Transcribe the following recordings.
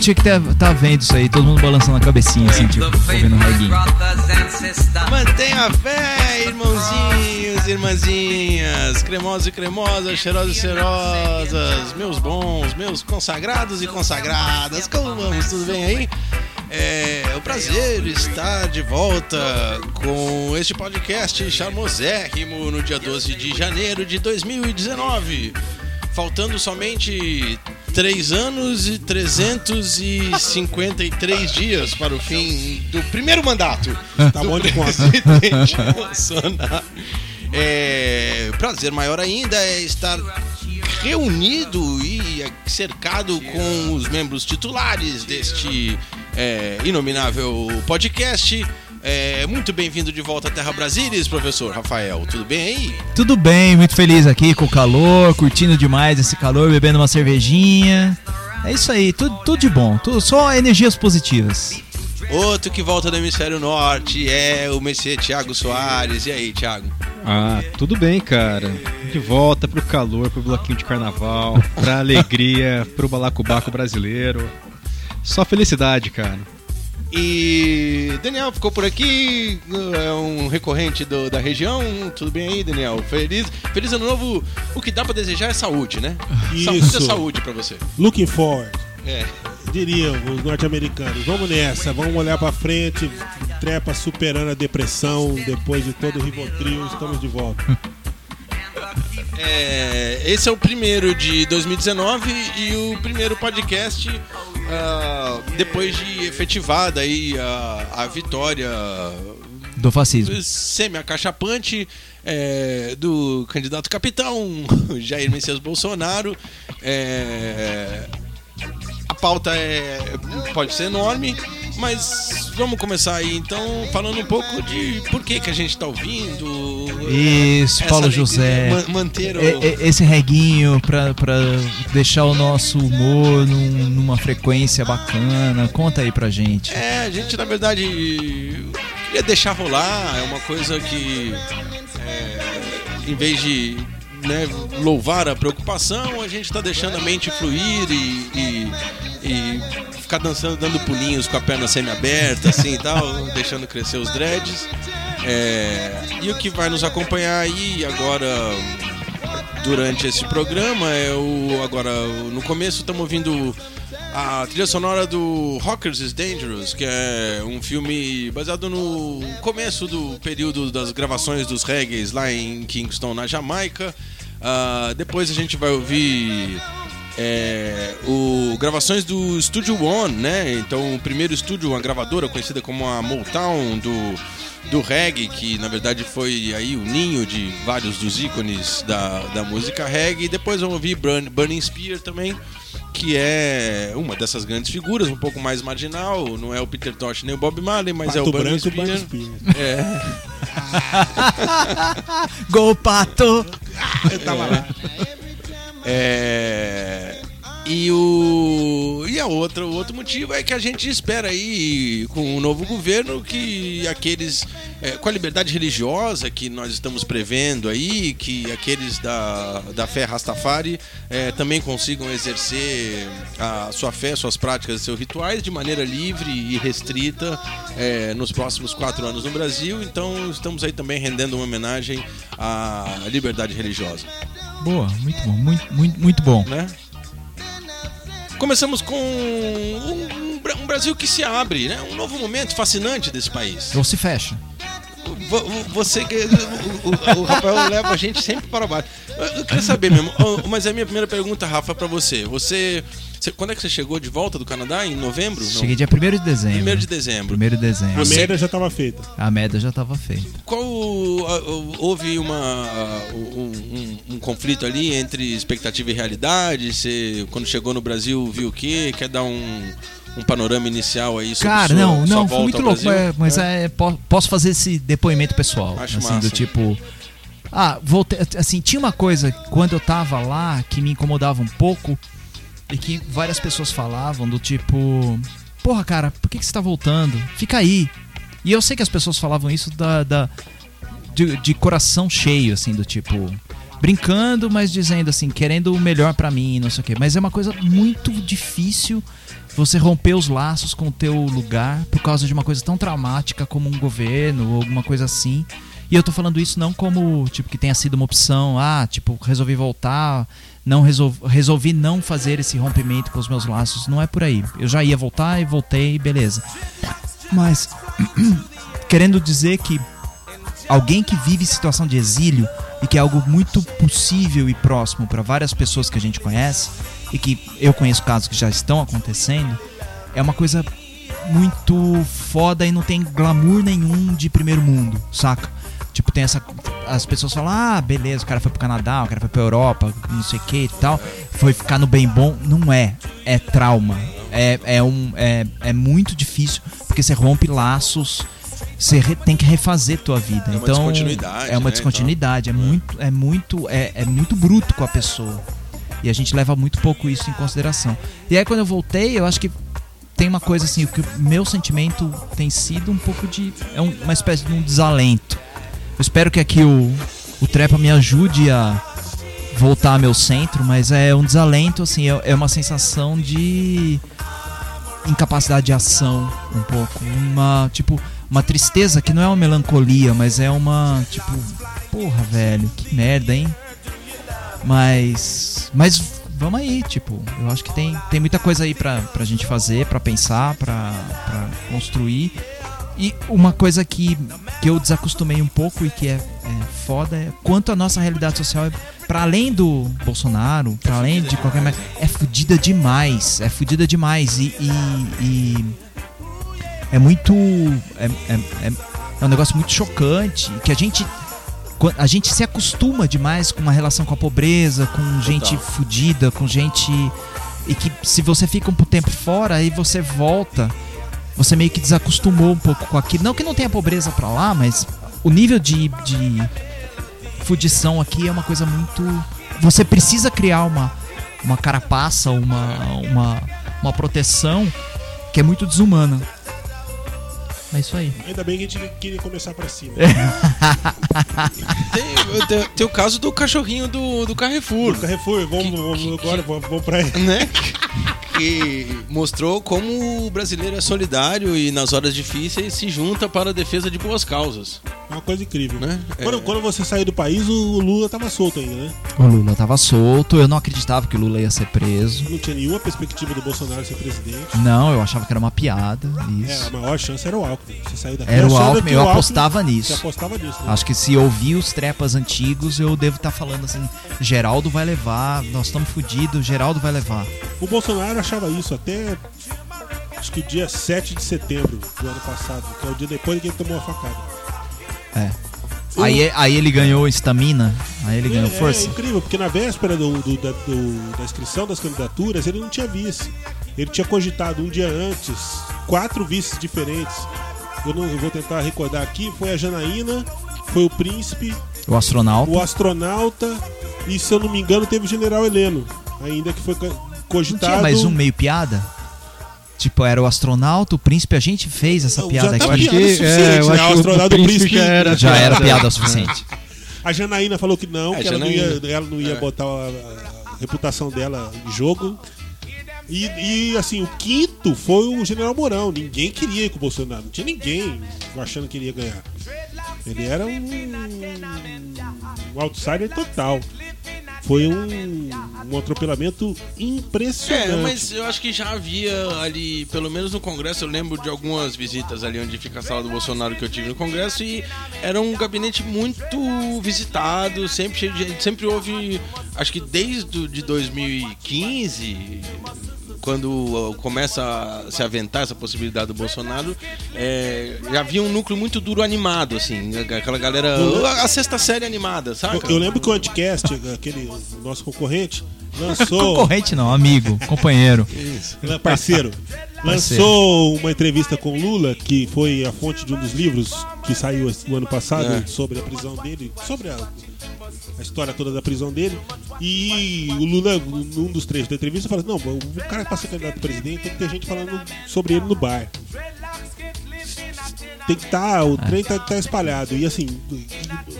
mundo tinha que estar tá vendo isso aí, todo mundo balançando a cabecinha assim, tipo, ouvindo um. Mantenha a fé, irmãozinhos, irmãzinhas, cremosos e cremosas, cheirosos e cheirosas, meus bons, meus consagrados e consagradas, como vamos? Tudo bem aí? É um prazer estar de volta com este podcast charmosérrimo no dia 12 de janeiro de 2019. Faltando somente 3 anos e 353 dias para o fim do primeiro mandato Tá bom de conta. presidente Bolsonaro. É, prazer maior ainda é estar reunido e cercado com os membros titulares deste é, inominável podcast. É, muito bem-vindo de volta à Terra Brasilis, professor Rafael. Tudo bem aí? Tudo bem, muito feliz aqui com o calor, curtindo demais esse calor, bebendo uma cervejinha. É isso aí, tudo, tudo de bom, tudo, só energias positivas. Outro que volta do hemisfério norte é o Messias Tiago Soares. E aí, Tiago? Ah, tudo bem, cara. De volta pro calor, pro bloquinho de carnaval, pra alegria, pro balacobaco brasileiro. Só felicidade, cara. E Daniel ficou por aqui, é um recorrente do- da região. Tudo bem aí, Daniel? Feliz, feliz ano novo. O que dá pra desejar é saúde, né? Saúde é Isso. saúde pra você. Looking forward, É. diriam os norte-americanos. Vamos nessa, vamos olhar pra frente, trepa superando a depressão, depois de todo o Rivotril, estamos de volta. É, esse é o primeiro de 2019 e o primeiro podcast ah, depois de efetivada aí a, a vitória Do fascismo. semi-acachapante é, do candidato capitão Jair Messias Bolsonaro. É, pauta é, pode ser enorme, mas vamos começar aí então falando um pouco de por que, que a gente está ouvindo. Isso, essa Paulo José. man- manter o. Esse reguinho pra deixar o nosso humor num- numa frequência bacana. Conta aí pra gente. É, a gente na verdade queria deixar rolar, é uma coisa que é, em vez de né, louvar a preocupação, a gente tá deixando a mente fluir e, e- e ficar dançando, dando pulinhos com a perna semi-aberta, assim e tal, deixando crescer os dreads. É, e o que vai nos acompanhar aí agora durante esse programa é o agora no começo estamos ouvindo a trilha sonora do Rockers is Dangerous, que é um filme baseado no começo do período das gravações dos reggaes lá em Kingston, na Jamaica. Ah, depois a gente vai ouvir é, o gravações do Studio One, né? Então, o primeiro estúdio, uma gravadora conhecida como a Motown do, do reggae, que na verdade foi aí o ninho de vários dos ícones da, da música reggae. Depois vamos ouvir Burn, Burning Spear também, que é uma dessas grandes figuras, um pouco mais marginal. Não é o Peter Tosh nem o Bob Marley, mas é o Pato branco. Burning Spear. É. Gol, pato! Eu tava lá. É, E o e a outra, o outro motivo é que a gente espera aí com o novo governo que aqueles é, com a liberdade religiosa que nós estamos prevendo aí, que aqueles da, da fé Rastafari é, também consigam exercer a sua fé, suas práticas, seus rituais de maneira livre e restrita é, nos próximos quatro anos no Brasil. Então estamos aí também rendendo uma homenagem à liberdade religiosa Boa, muito bom, muito, muito, muito bom. né? Começamos com um, um um Brasil que se abre, né? Um novo momento fascinante desse país. Ou se fecha. Vo- vo- Você que o, o- Rafael leva a gente sempre para baixo. Eu, eu queria saber mesmo, mas a minha primeira pergunta, Rafa, é para você. Você, você- quando é que você chegou de volta do Canadá? Em novembro? Não. Cheguei dia 1 de dezembro. Primeiro de dezembro. 1 de dezembro. A Você- merda já tava feita. A média já tava feita. Qual houve uma um, um- um conflito ali entre expectativa e realidade? Você quando chegou no Brasil viu o quê? Quer dar um, um panorama inicial aí sobre Cara, sua, não, sua não, volta foi muito ao louco. Brasil? é, mas é, po- posso fazer esse depoimento pessoal. Acho assim, massa. do tipo. Ah, voltei, assim, tinha uma coisa quando eu tava lá que me incomodava um pouco e que várias pessoas falavam do tipo, porra, cara, por que, que você tá voltando? Fica aí. E eu sei que as pessoas falavam isso da, da de, de coração cheio, assim, do tipo brincando, mas dizendo assim, querendo o melhor pra mim, não sei o quê. Mas é uma coisa muito difícil você romper os laços com o teu lugar por causa de uma coisa tão traumática como um governo ou alguma coisa assim. E eu tô falando isso não como, tipo, que tenha sido uma opção, ah, tipo, resolvi voltar, não resolvi, resolvi não fazer esse rompimento com os meus laços. Não é por aí. Eu já ia voltar e voltei, beleza. Mas, querendo dizer que alguém que vive situação de exílio e que é algo muito possível e próximo para várias pessoas que a gente conhece e que eu conheço casos que já estão acontecendo, é uma coisa muito foda e não tem glamour nenhum de primeiro mundo, saca? Tipo, tem essa. As pessoas falam, ah, beleza, o cara foi pro Canadá, o cara foi pra Europa, não sei o que e tal. Foi ficar no bem bom. Não é. É trauma. É, é, um, é, é muito difícil, porque você rompe laços você tem que refazer tua vida. É uma então descontinuidade, é uma né, descontinuidade, é muito é muito é, é muito bruto com a pessoa. E a gente leva muito pouco isso em consideração. E aí quando eu voltei, eu acho que tem uma coisa assim, o que o meu sentimento tem sido um pouco de é um- uma espécie de um desalento. Eu espero que aqui o o Trepa me ajude a voltar ao meu centro, mas é um desalento assim, é, é uma sensação de incapacidade de ação um pouco, uma tipo uma tristeza que não é uma melancolia, mas é uma tipo, porra, velho, que merda, hein? Mas mas vamos aí, tipo, eu acho que tem, tem muita coisa aí pra, pra gente fazer, pra pensar, pra, pra construir. E uma coisa que, que eu desacostumei um pouco e que é, é foda é quanto a nossa realidade social é, para além do Bolsonaro, para além de qualquer mais, é fodida demais, é fodida demais. E, e- e é muito é, é, é- é um negócio muito chocante que a gente a gente se acostuma demais com uma relação com a pobreza, com gente fodida, com gente e que se você fica um tempo fora aí você volta você meio que desacostumou um pouco com aquilo. Não que não tenha pobreza pra lá, mas o nível de, de fudição aqui é uma coisa muito. Você precisa criar uma, uma carapaça, uma, uma, uma proteção que é muito desumana. É isso aí. Ainda bem que a gente queria começar pra cima. Tem, tem- tem o caso do cachorrinho do, do Carrefour. Carrefour, vamos, vamos agora, vamos, vamos pra aí. né? Que mostrou como o brasileiro é solidário e nas horas difíceis se junta para a defesa de boas causas. É uma coisa incrível. Né? Quando, É. quando você saiu do país, o Lula tava solto ainda, né? O Lula tava solto, eu não acreditava que o Lula ia ser preso. Não tinha nenhuma perspectiva do Bolsonaro ser presidente. Não, eu achava que era uma piada. É, Isso. a maior chance era o Alckmin. Você sair daqui Era o Alckmin, eu o Alckmin- apostava Você nisso. apostava nisso, né? Acho que se ouvir os trepas antigos, eu devo estar falando assim: Geraldo vai levar, nós estamos fodidos, Geraldo vai levar. O Bolsonaro achava isso até acho que dia 7 de setembro do ano passado, que é o dia depois que ele tomou a facada. É. Aí, aí ele ganhou estamina, aí ele ganhou é, força. É incrível, porque na véspera do, do- da, do- da inscrição das candidaturas ele não tinha vice. Ele tinha cogitado um dia antes quatro vices diferentes. Eu, não, eu vou tentar recordar aqui. Foi a Janaína, foi o príncipe, O astronauta. o astronauta e, se eu não me engano, teve o general Heleno. Ainda que foi co- Não cogitado. tinha mais um meio piada? Tipo, era o astronauta, o príncipe, a gente fez essa piada já tá aqui. piada suficiente, é, né? O astronauta o do príncipe príncipe já era. Já era piada. piada o suficiente. A Janaína falou que não, É, que ela não, ia, ela não ia botar a, a reputação dela em jogo. E, e, assim, o quinto foi o General Mourão. Ninguém queria ir com o Bolsonaro. Não tinha ninguém achando que ele ia ganhar. Ele era um, um outsider total. Foi um, um atropelamento impressionante. É, mas eu acho que já havia ali, pelo menos no Congresso, eu lembro de algumas visitas ali onde fica a sala do Bolsonaro que eu tive no Congresso e era um gabinete muito visitado, sempre cheio de gente, sempre houve, acho que desde de 2015, quando começa a se aventar essa possibilidade do Bolsonaro, é, já havia um núcleo muito duro animado, assim, aquela galera, a sexta série animada, saca? Eu, eu lembro que o Anticast, aquele nosso concorrente, lançou. Concorrente não, amigo, companheiro. Lan- Parceiro. Lançou uma entrevista com Lula, que foi a fonte de um dos livros que saiu o ano passado É. sobre a prisão dele, sobre a, a história toda da prisão dele. E o Lula, num dos trechos da entrevista, fala: Não, o cara pra ser candidato a presidente tem que ter gente falando sobre ele no bar. Tem que estar, o trem tá, tá espalhado. E assim,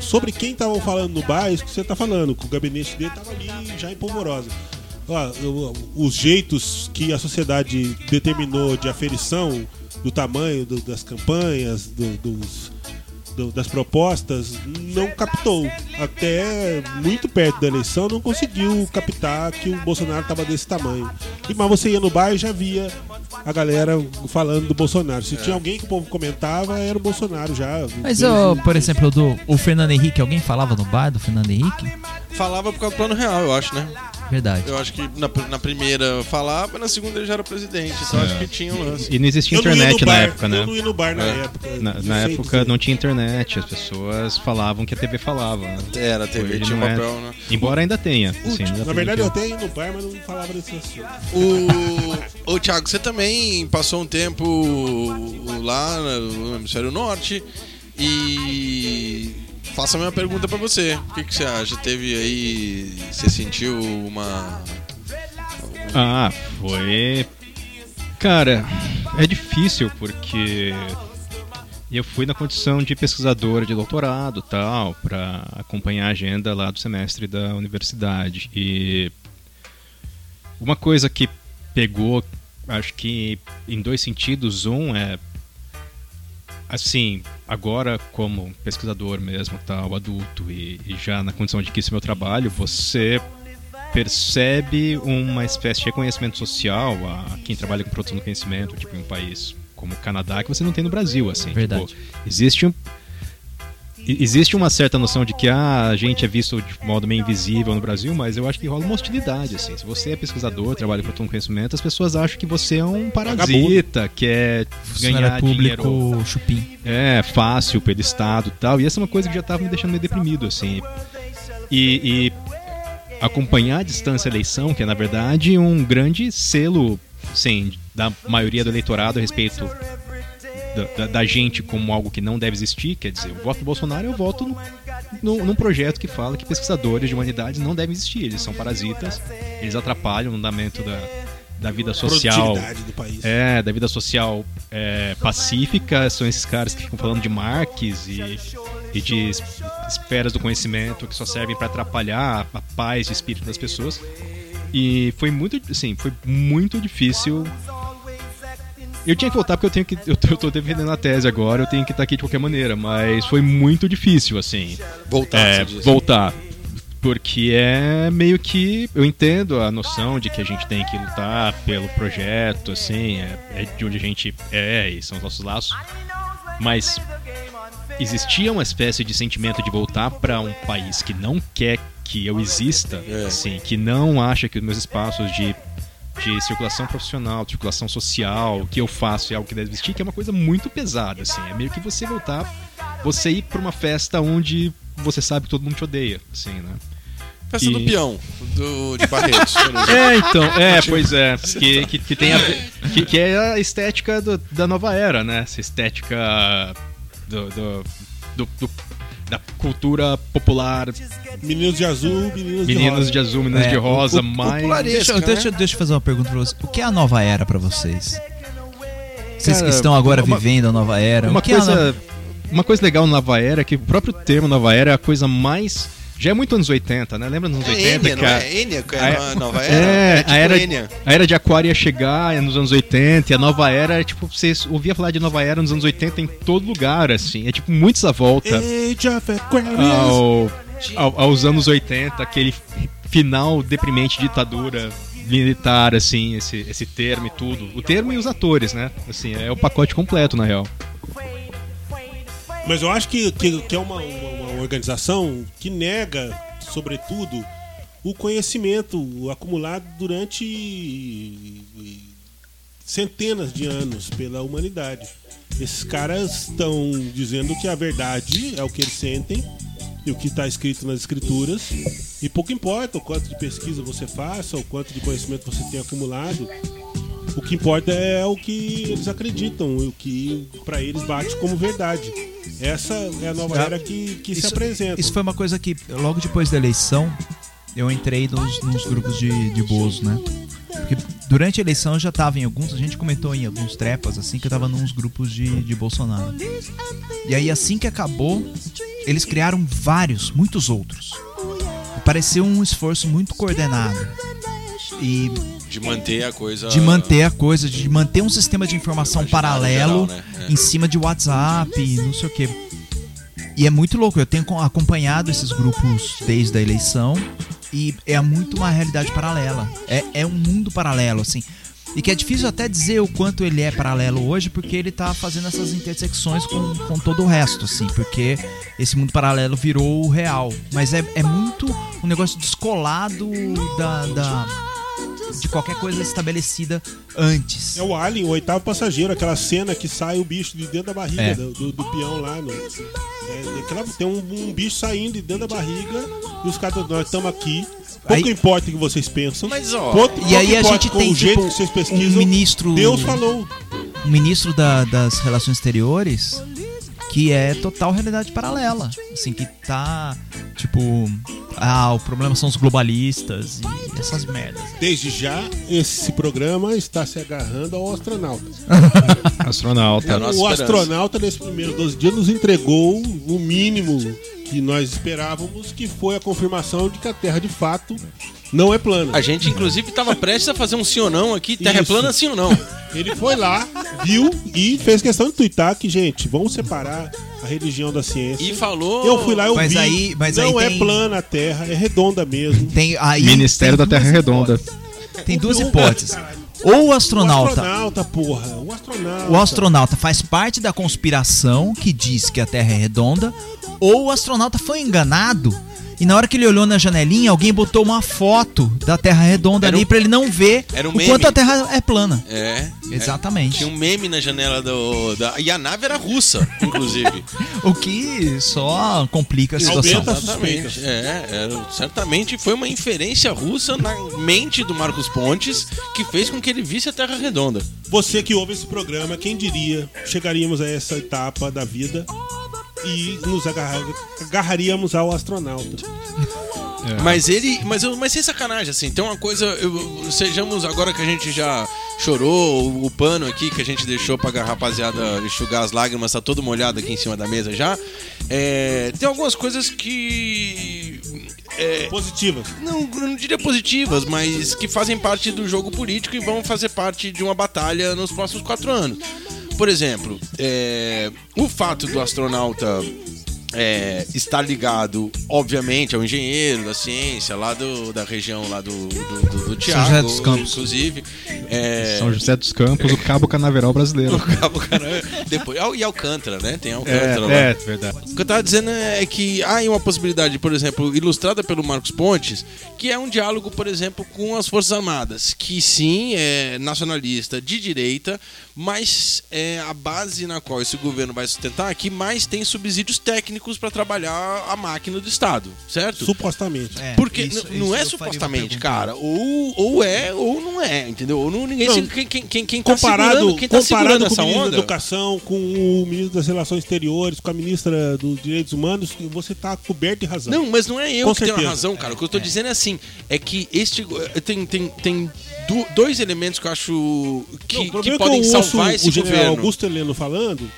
sobre quem estavam falando no bar, é isso que você tá falando, que o gabinete dele tava ali já em polvorosa. Os jeitos que a sociedade determinou de aferição do tamanho do- das campanhas, do- dos, do- das propostas, não captou. Até muito perto da eleição não conseguiu captar que o Bolsonaro estava desse tamanho. E, mas você ia no bar e já via a galera falando do Bolsonaro. Se tinha alguém que o povo comentava, era o Bolsonaro já. Mas, ó, por exemplo, do o Fernando Henrique, alguém falava no bar do Fernando Henrique? Falava por causa do plano real, eu acho, né? Verdade. Eu acho que na, na primeira falava, na segunda ele já era presidente. Então acho que tinha um lance. E não existia Eu não internet na bar, época, né? Eu não ia no bar na É. época. Na, época não tinha internet, as pessoas falavam que a TV falava. Né? Era, a TV Hoje tinha um não é. papel, né? Embora ainda tenha. assim, ainda Na verdade, eu até ia no bar, mas não falava desse assunto. O, o Thiago, você também passou um tempo lá no Hemisfério Norte e faço a mesma pergunta pra você. O que, que você acha? Teve aí. Você sentiu uma. Ah, foi. Cara, é difícil porque eu fui na condição de pesquisador de doutorado tal, para acompanhar a agenda lá do semestre da universidade. E uma coisa que pegou, acho que em dois sentidos. Um é assim, agora como pesquisador mesmo, tal, adulto e, e já na condição de que esse é meu trabalho, você percebe uma espécie de reconhecimento social a quem trabalha com produção do conhecimento, tipo em um país como o Canadá, que você não tem no Brasil, assim. Verdade. Tipo, existe um Existe uma certa noção de que ah, a gente é visto de modo meio invisível no Brasil, mas eu acho que rola uma hostilidade. Assim. Se você é pesquisador, trabalha com conhecimento, as pessoas acham que você é um parasita, quer Funcionário ganhar público dinheiro chupim. é, fácil pelo Estado e tal. E essa é uma coisa que já tava me deixando meio deprimido, assim. E, e acompanhar a distância eleição, que é, na verdade, um grande selo, sim, da maioria do eleitorado a respeito da, da- da gente como algo que não deve existir. Quer dizer, o voto do Bolsonaro eu voto no, no- num projeto que fala que pesquisadores de humanidades não devem existir. Eles são parasitas, eles atrapalham o andamento da, da vida social. Do país. É, da vida social é, pacífica, são esses caras que ficam falando de Marx e, e de es- esferas do conhecimento que só servem para atrapalhar a paz de espírito das pessoas. E foi muito, assim, foi muito difícil. Eu tinha que voltar porque eu tenho que eu tô, eu tô defendendo a tese agora, eu tenho que estar aqui de qualquer maneira, mas foi muito difícil, assim Voltar, é, disse. voltar. Porque é meio que. Eu entendo a noção de que a gente tem que lutar pelo projeto, assim, é, é de onde a gente é e são os nossos laços. Mas existia uma espécie de sentimento de voltar para um país que não quer que eu exista, É. assim, que não acha que os meus espaços de, de circulação profissional, de circulação social, o que eu faço é algo que deve existir, que é uma coisa muito pesada, assim. É meio que você voltar, você ir para uma festa onde você sabe que todo mundo te odeia, assim, né? Festa do E- peão, do, de Barretos. É, então, é, pois é. Que, que, que tem a que, que é a estética do- da nova era, né? Essa estética do, do- do- do- da cultura popular, Meninos de azul, meninos, de meninos rosa. de azul, meninos É, de rosa, o- mais. Deixa, eu- né? deixa, deixa eu fazer uma pergunta pra você. O que é a nova era pra vocês? Vocês Cara, que estão agora uma- vivendo a nova era. Uma o que é a coisa, nova... uma coisa legal na nova era é que o próprio termo nova era é a coisa mais. Já é muito anos 80, né? Lembra nos anos É 80? Enya, que não a- é? Enya, que é a- a nova era? É, tipo a, era, Enya. a era de Aquário ia chegar nos anos 80 e a nova era, tipo, vocês ouvia falar de nova era nos anos 80 em todo lugar, assim. É tipo muitos à volta Age of Aquarius. ao, ao- aos anos 80, aquele final deprimente de ditadura militar, assim, esse, esse termo e tudo. O termo e os atores, né? Assim, é o pacote completo, na real. Mas eu acho que, que, que é uma, uma, uma organização que nega, sobretudo, o conhecimento acumulado durante centenas de anos pela humanidade. Esses caras estão dizendo que a verdade é o que eles sentem e o que está escrito nas escrituras. E pouco importa o quanto de pesquisa você faça, o quanto de conhecimento você tem acumulado. O que importa é o que eles acreditam, o que para eles bate como verdade. Essa é a nova era que, que se Isso- apresenta. Isso foi uma coisa que, logo depois da eleição, eu entrei nos, nos grupos de, de Bozo, né? Porque durante a eleição eu já tava em alguns, a gente comentou em alguns trepas, assim, que eu tava nos grupos de, de Bolsonaro. E aí, assim que acabou, eles criaram vários, muitos outros. Pareceu um esforço muito coordenado. E De manter a coisa. de manter a coisa, de manter um sistema de informação paralelo geral, né? É. em cima de WhatsApp, não sei o que. E é muito louco, eu tenho co- acompanhado esses grupos desde a eleição e é muito uma realidade paralela. É, é um mundo paralelo, assim. E que é difícil até dizer o quanto ele é paralelo hoje, porque ele tá fazendo essas intersecções com, com todo o resto, assim, porque esse mundo paralelo virou o real. Mas é, é muito um negócio descolado da, da- de qualquer coisa estabelecida antes. É o Alien, o oitavo passageiro, aquela cena que sai o bicho de dentro da barriga É. do, do- do peão lá. No, é, aquela- tem um, um bicho saindo de dentro da barriga e os caras, nós estamos aqui. Pouco Aí- importa o que vocês pensam. Mas, ó, pouco, E aí a gente tem, o jeito tipo, que vocês um pesquisam. ministro- Deus falou. um ministro da- das relações exteriores que é total realidade paralela. Assim, que tá, tipo, ah, o problema são os globalistas e essas merdas. Desde já, esse programa está se agarrando ao astronauta. Astronauta. É o esperança. astronauta, nesses primeiros 12 dias, nos entregou o mínimo que nós esperávamos, que foi a confirmação de que a Terra, de fato, não é plana. A gente, inclusive, tava prestes a fazer um sim ou não aqui. Terra é Isso. plana, sim ou não? Ele foi lá, viu e fez questão de twittar que, gente, vamos separar a religião da ciência. E falou. Eu fui lá, eu Mas vi. aí- mas não aí é tem- plana a Terra, é redonda mesmo. Tem aí Ministério tem da Terra duas Redonda. hipóteses. Tem duas O- hipóteses. Ou o O astronauta astronauta, porra. O astronauta. O astronauta faz parte da conspiração que diz que a Terra é redonda, ou o astronauta foi enganado e na hora que ele olhou na janelinha, alguém botou uma foto da Terra redonda Era ali um- pra ele não ver era um o quanto a Terra é plana. É. Exatamente. Tinha um meme na janela do. Da... E a nave era russa, inclusive. O que só complica a situação. Exatamente. É, era- certamente foi uma inferência russa na mente do Marcos Pontes que fez com que ele visse a Terra redonda. Você que ouve esse programa, quem diria chegaríamos a essa etapa da vida e nos agarrar- agarraríamos ao astronauta. Mas ele. Mas, eu, mas sem sacanagem, assim, tem uma coisa. eu- sejamos, agora que a gente já chorou, o, o pano aqui que a gente deixou pra rapaziada enxugar as lágrimas, tá todo molhado aqui em cima da mesa já. É, tem algumas coisas que. é, Positivas. não, não diria positivas, mas que fazem parte do jogo político e vão fazer parte de uma batalha nos próximos quatro anos. Por exemplo, é, o fato do astronauta é, estar ligado, obviamente, ao engenheiro da ciência, lá do, da região lá do, do, do, do Tiago, José dos Campos. inclusive. É, São José dos Campos, o Cabo Canaveral brasileiro. Cabo Caramba. Depois, ah, e Alcântara, né? Tem É, Alcântara lá. é, verdade. O que eu tava dizendo é que há aí uma possibilidade, por exemplo, ilustrada pelo Marcos Pontes, que é um diálogo, por exemplo, com as Forças Armadas, que sim é nacionalista de direita, mas é a base na qual esse governo vai sustentar que mais tem subsídios técnicos para trabalhar a máquina do Estado, certo? Supostamente. É, Porque isso- não isso é supostamente, cara. Ou, ou é ou não é, entendeu? Ou não, ninguém Não, se- quem, quem, quem, quem tá Comparado, segurando, quem tá comparado com essa o ministro onda. da Educação, com o ministro das Relações Exteriores, com a ministra dos Direitos Humanos, você tá coberto de razão. Não, mas não é eu Com que tenho a certeza. razão, cara. O que eu tô dizendo é assim, é que este tem, tem, tem dois elementos que eu acho que, Não, o que é podem que eu ouço o general governo. Augusto Heleno falando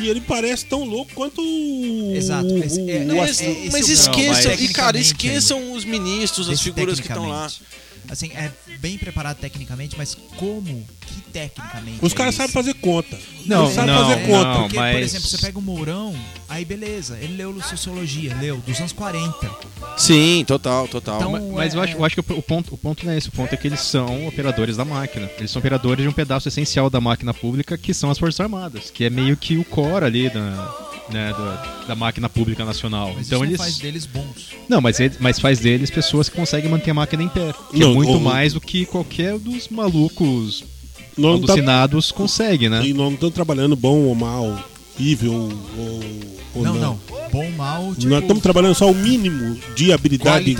e ele parece tão louco quanto o. Exato. o- Esse- é- o- não, o- Mas, é- mas é o- esqueçam, mas e cara, esqueçam os ministros, as figuras que estão lá. Assim, é bem preparado tecnicamente, mas como que tecnicamente? Os é caras sabem fazer conta. Não, Eles sabem não, fazer não. conta. Porque, por mas- exemplo, você pega o Mourão, aí beleza, ele leu Sociologia, leu, dos anos 40. Sim, total, total. Então, Mas- Mas eu é- acho, eu acho que o ponto, o ponto não é esse. O ponto é que eles são operadores da máquina. Eles são operadores de um pedaço essencial da máquina pública, que são as Forças Armadas, que é meio que o core ali da, né, da, da máquina pública nacional. Mas então isso eles. não faz deles bons. Não, mas, ele- mas faz deles pessoas que conseguem manter a máquina em pé. Que Não, é muito o- mais do que qualquer dos malucos não tá- alucinados consegue, né? E nós não estamos trabalhando bom ou mal, evil ou, ou Não, não. Bom, mal, tipo, Nós estamos trabalhando só o mínimo de habilidade,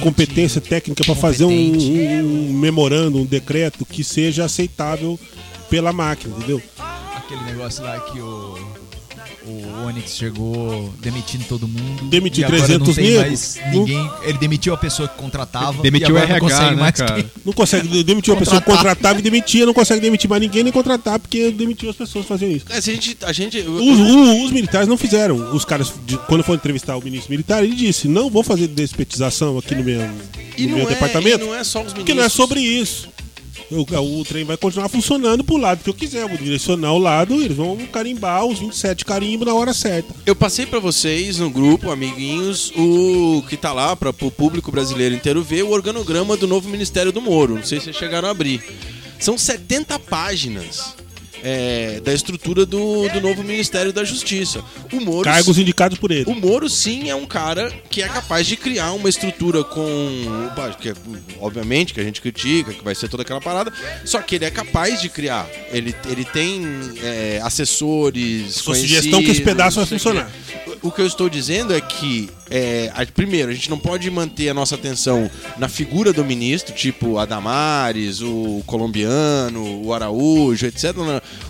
competência técnica para fazer um, um- um memorando, um decreto que seja aceitável pela máquina, entendeu? Aquele negócio lá que o, o Onyx chegou demitindo todo mundo. Demitiu e agora 300 não tem negros. mais ninguém. Ele demitiu a pessoa que contratava. Demitiu e o agora não RH, consegue né, mais cara? quem- Não consegue demitir uma pessoa que contratava e demitia, não consegue demitir mais ninguém nem contratar, porque demitiu as pessoas que faziam isso. Se a gente. A gente Os, o- os militares não fizeram. Os caras, de- quando foram entrevistar o ministro militar, ele disse: não vou fazer despetização aqui no meu, e no não meu é, departamento. e não é só os meninos. Porque não é sobre isso. O, o trem vai continuar funcionando pro lado que eu quiser. Eu vou direcionar o lado, eles vão carimbar os 27 carimbos na hora certa. Eu passei pra vocês no grupo, amiguinhos, o que tá lá para o público brasileiro inteiro ver o organograma do novo Ministério do Moro. Não sei se vocês chegaram a abrir. São 70 páginas é, da estrutura do, do novo Ministério da Justiça. O Moro Cargos indicados por ele. O Moro, sim, é um cara que é capaz de criar uma estrutura com. Que é, obviamente que a gente critica, que vai ser toda aquela parada. Só que ele é capaz de criar. Ele, ele tem é, assessores. Sua sugestão que esse pedaço vai funcionar. quê. O que eu estou dizendo é que, é, primeiro, a gente não pode manter a nossa atenção na figura do ministro, tipo a Damares, o colombiano, o Araújo, etc.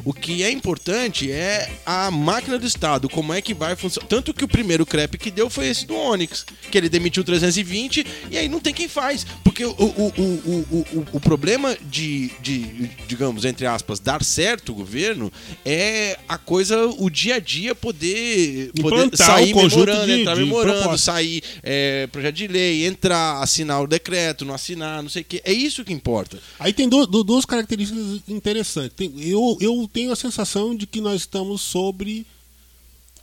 O que é importante é a máquina do Estado, como é que vai funcionar. Tanto que o primeiro crepe que deu foi esse do Onix, que ele demitiu 320 e aí não tem quem faz. Porque o, o, o, o, o, problema de, de, digamos, entre aspas, dar certo o governo é a coisa, o dia a dia poder, poder sair o conjunto memorando, de- entrar de memorando, sair é, projeto de lei, entrar, assinar o decreto, não assinar, não sei o quê. É isso que importa. Aí tem du- du- duas características interessantes. Tem- eu, eu tenho a sensação de que nós estamos sobre,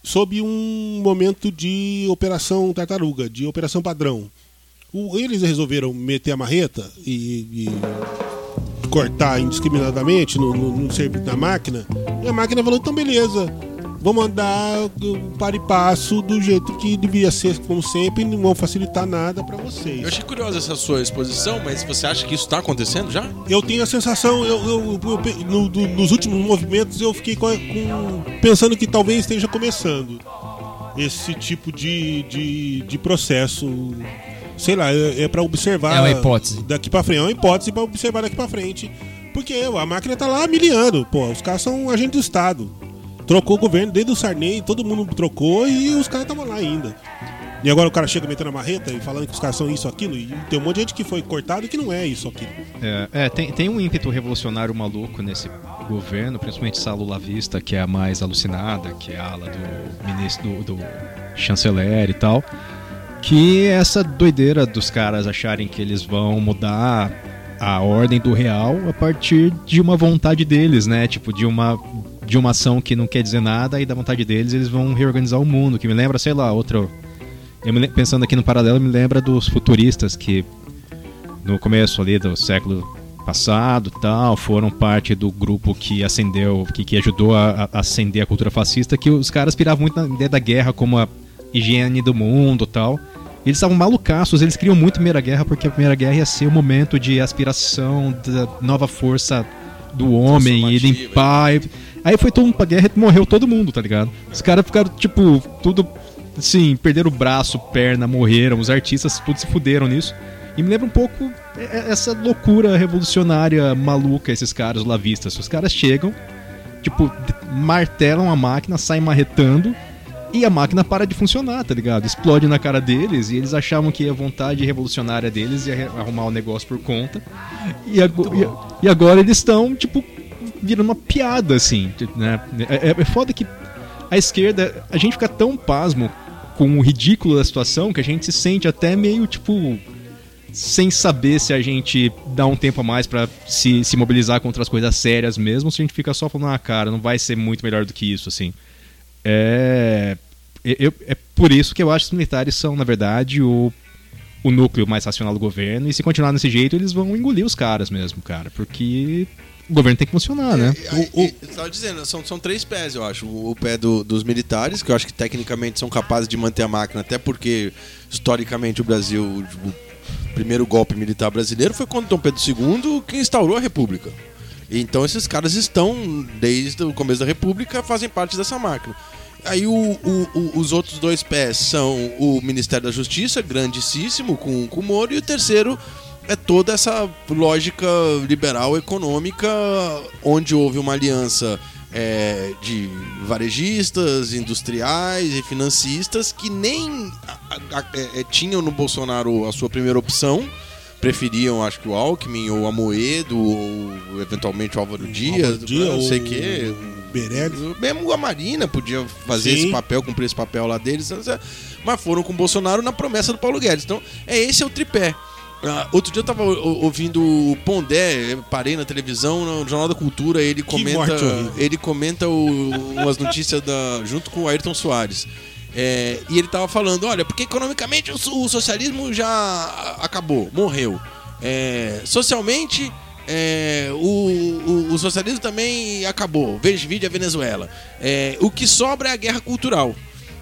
sob um momento de operação tartaruga, de operação padrão. O- eles resolveram meter a marreta e, e cortar indiscriminadamente no, no, no serviço da máquina. E a máquina falou: então, beleza. Vamos andar para e passo do jeito que devia ser, como sempre, e não vão facilitar nada para vocês. Eu achei curiosa essa sua exposição, mas você acha que isso está acontecendo já? Eu tenho a sensação, eu, eu- eu no- do- nos últimos movimentos eu fiquei com, com- pensando que talvez esteja começando esse tipo de, de, de processo. Sei lá, é, é para observar. É uma hipótese. Daqui para frente, é uma hipótese para observar daqui para frente. Porque a máquina tá lá miliando, pô, os caras são agentes do Estado. Trocou o governo desde o Sarney, todo mundo trocou e os caras estavam lá ainda. E agora o cara chega metendo a marreta e falando que os caras são isso, aquilo, e tem um monte de gente que foi cortado que não é isso, aquilo. É, é, tem, tem um ímpeto revolucionário maluco nesse governo, principalmente essa Lula Vista, que é a mais alucinada, que é a ala do ministro, do, do chanceler e tal. Que é essa doideira dos caras acharem que eles vão mudar a ordem do real a partir de uma vontade deles, né? Tipo, de uma, de uma ação que não quer dizer nada e da vontade deles eles vão reorganizar o mundo. Que me lembra, sei lá, outro. Eu pensando aqui no paralelo, me lembra dos futuristas que no começo ali do século passado tal foram parte do grupo que acendeu que, que ajudou a, a acender a cultura fascista que os caras piravam muito na ideia da guerra como a higiene do mundo tal eles estavam malucaços eles queriam muito a primeira guerra porque a primeira guerra ia ser o momento de aspiração da nova força do homem e limpar e- aí foi todo mundo pra guerra e morreu todo mundo tá ligado os caras ficaram tipo tudo assim perderam o braço perna morreram os artistas tudo se fuderam nisso e me lembra um pouco é, é, essa loucura revolucionária maluca, esses caras lavistas. Os caras chegam, tipo, martelam a máquina, saem marretando e a máquina para de funcionar, tá ligado? Explode na cara deles e eles achavam que a vontade revolucionária deles ia arrumar o negócio por conta. E, ago- e e agora eles estão, tipo, virando uma piada, assim, né? É, é- é foda que a esquerda, a gente fica tão pasmo com o ridículo da situação que a gente se sente até meio, tipo, sem saber se a gente dá um tempo a mais pra se, se mobilizar contra as coisas sérias mesmo, se a gente fica só falando, ah, cara, não vai ser muito melhor do que isso, assim. É, eu, é por isso que eu acho que os militares são, na verdade, o, o núcleo mais racional do governo, e se continuar desse jeito, eles vão engolir os caras mesmo, cara, porque o governo tem que funcionar, né? O, o, eu tava dizendo, são, são três pés, eu acho. O, o pé do- dos militares, que eu acho que tecnicamente são capazes de manter a máquina, até porque, historicamente, o Brasil, o primeiro golpe militar brasileiro foi quando Dom Pedro II que instaurou a República. Então esses caras estão, desde o começo da República, fazem parte dessa máquina. Aí o- o- o- os outros dois pés são o Ministério da Justiça, grandíssimo, com, com o Moro, e o terceiro é toda essa lógica liberal econômica, onde houve uma aliança é, de varejistas, industriais e financistas que nem a- a- é, é, tinham no Bolsonaro a sua primeira opção. Preferiam, acho que o Alckmin ou a Moedo, ou eventualmente o Álvaro Dias, Álvaro Dias, não sei o quê. Meirelles. Mesmo a Marina podia fazer Sim. esse papel, cumprir esse papel lá deles, mas foram com o Bolsonaro na promessa do Paulo Guedes. Então, é esse é o tripé. Ah, outro dia eu tava ouvindo o Pondé, parei na televisão, no Jornal da Cultura, ele comenta, ele comenta o- umas notícias da, junto com o Ayrton Soares. É, e ele tava falando, olha, porque economicamente o, o socialismo já acabou, morreu. É, socialmente, é, o, o- o socialismo também acabou. Veja vídeo a Venezuela. É, o que sobra é a guerra cultural.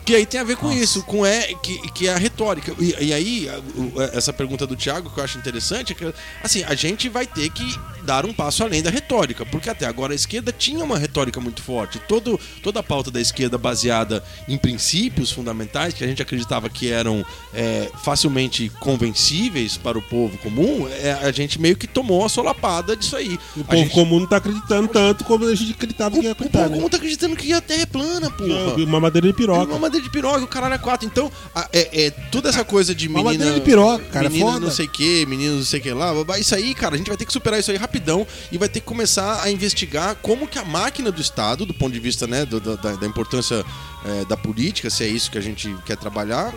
Que aí tem a ver com isso, com é, que, que é a retórica. E, e aí, a- o- essa pergunta do Thiago, que eu acho interessante, é que assim, a gente vai ter que dar um passo além da retórica, porque até agora a esquerda tinha uma retórica muito forte. Todo, toda a pauta da esquerda baseada em princípios fundamentais, que a gente acreditava que eram é, facilmente convencíveis para o povo comum, é, a gente meio que tomou a solapada disso aí. O A povo gente- comum não tá acreditando tanto como a gente acreditava que ia o povo acreditar, né? comum tá acreditando que a Terra é plana, porra. Uma madeira de piroca. Uma madeira de piroca, o caralho é quatro. Então, a- é, é toda essa coisa de Uma menina. madeira de piroca, cara, menina foda. não sei o que, menino não sei o que lá. babá, Isso aí, cara, a gente vai ter que superar isso aí rapidão e vai ter que começar a investigar como que a máquina do Estado, do ponto de vista né, do- do- da, da importância é, da política, se é isso que a gente quer trabalhar,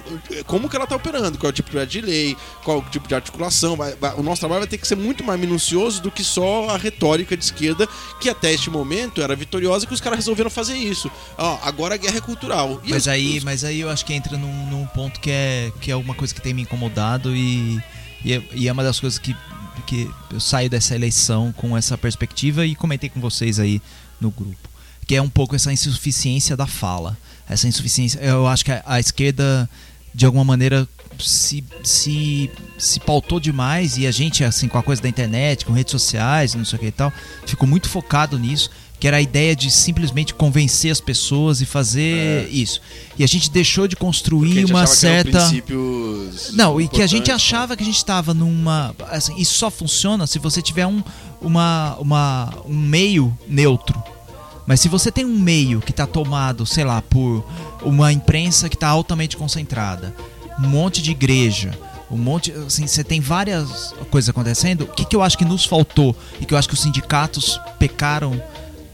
como que ela tá operando, qual é o tipo de lei, qual é o tipo de articulação. vai- vai- o nosso trabalho vai ter que ser muito mais minucioso do que só a retórica de esquerda, que até este momento era vitoriosa, que os caras resolveram fazer isso. Ó, agora a guerra é cultural. E Mas aí, os- mas aí eu acho que entra num, num ponto que é, que é uma coisa que tem me incomodado e, e, é, e é uma das coisas que, que eu saio dessa eleição com essa perspectiva e comentei com vocês aí no grupo. Que é um pouco essa insuficiência da fala. Essa insuficiência. Eu acho que a, a esquerda, de alguma maneira, se, se, se pautou demais e a gente, assim, com a coisa da internet, com redes sociais, não sei o que e tal, ficou muito focado nisso, que era a ideia de simplesmente convencer as pessoas e fazer isso. E a gente deixou de construir uma certa. Não, e que a gente importantes, achava que a gente estava numa. Assim, isso só funciona se você tiver um, uma, uma, um meio neutro. Mas se você tem um meio que está tomado, sei lá, por uma imprensa que está altamente concentrada, um monte de igreja, um monte. Assim, você tem várias coisas acontecendo. O que, que eu acho que nos faltou e que eu acho que os sindicatos pecaram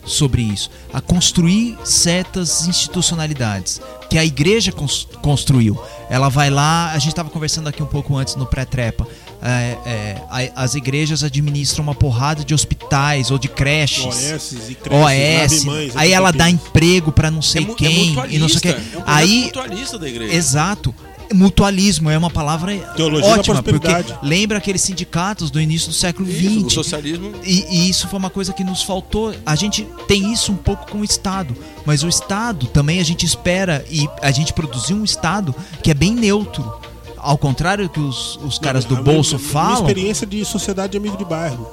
sobre isso, a construir certas institucionalidades que a igreja cons- construiu. Ela vai lá, a gente estava conversando aqui um pouco antes no pré-trepa. É, é, as igrejas administram uma porrada de hospitais ou de creches. OS e creches, OS, Lave-mães, aí ela dá emprego para não sei É, é quem e não sei o que. mutualista, é um aí mutualista da igreja. Exato. Mutualismo é uma palavra Teologia ótima, porque lembra aqueles sindicatos do início do século o XX. socialismo E, e isso foi uma coisa que nos faltou. A gente tem isso um pouco com o Estado, mas o Estado também a gente espera e a gente produziu um Estado que é bem neutro. Ao contrário do que os, os caras Não, do a bolso minha falam. experiência de sociedade de amigo de bairro.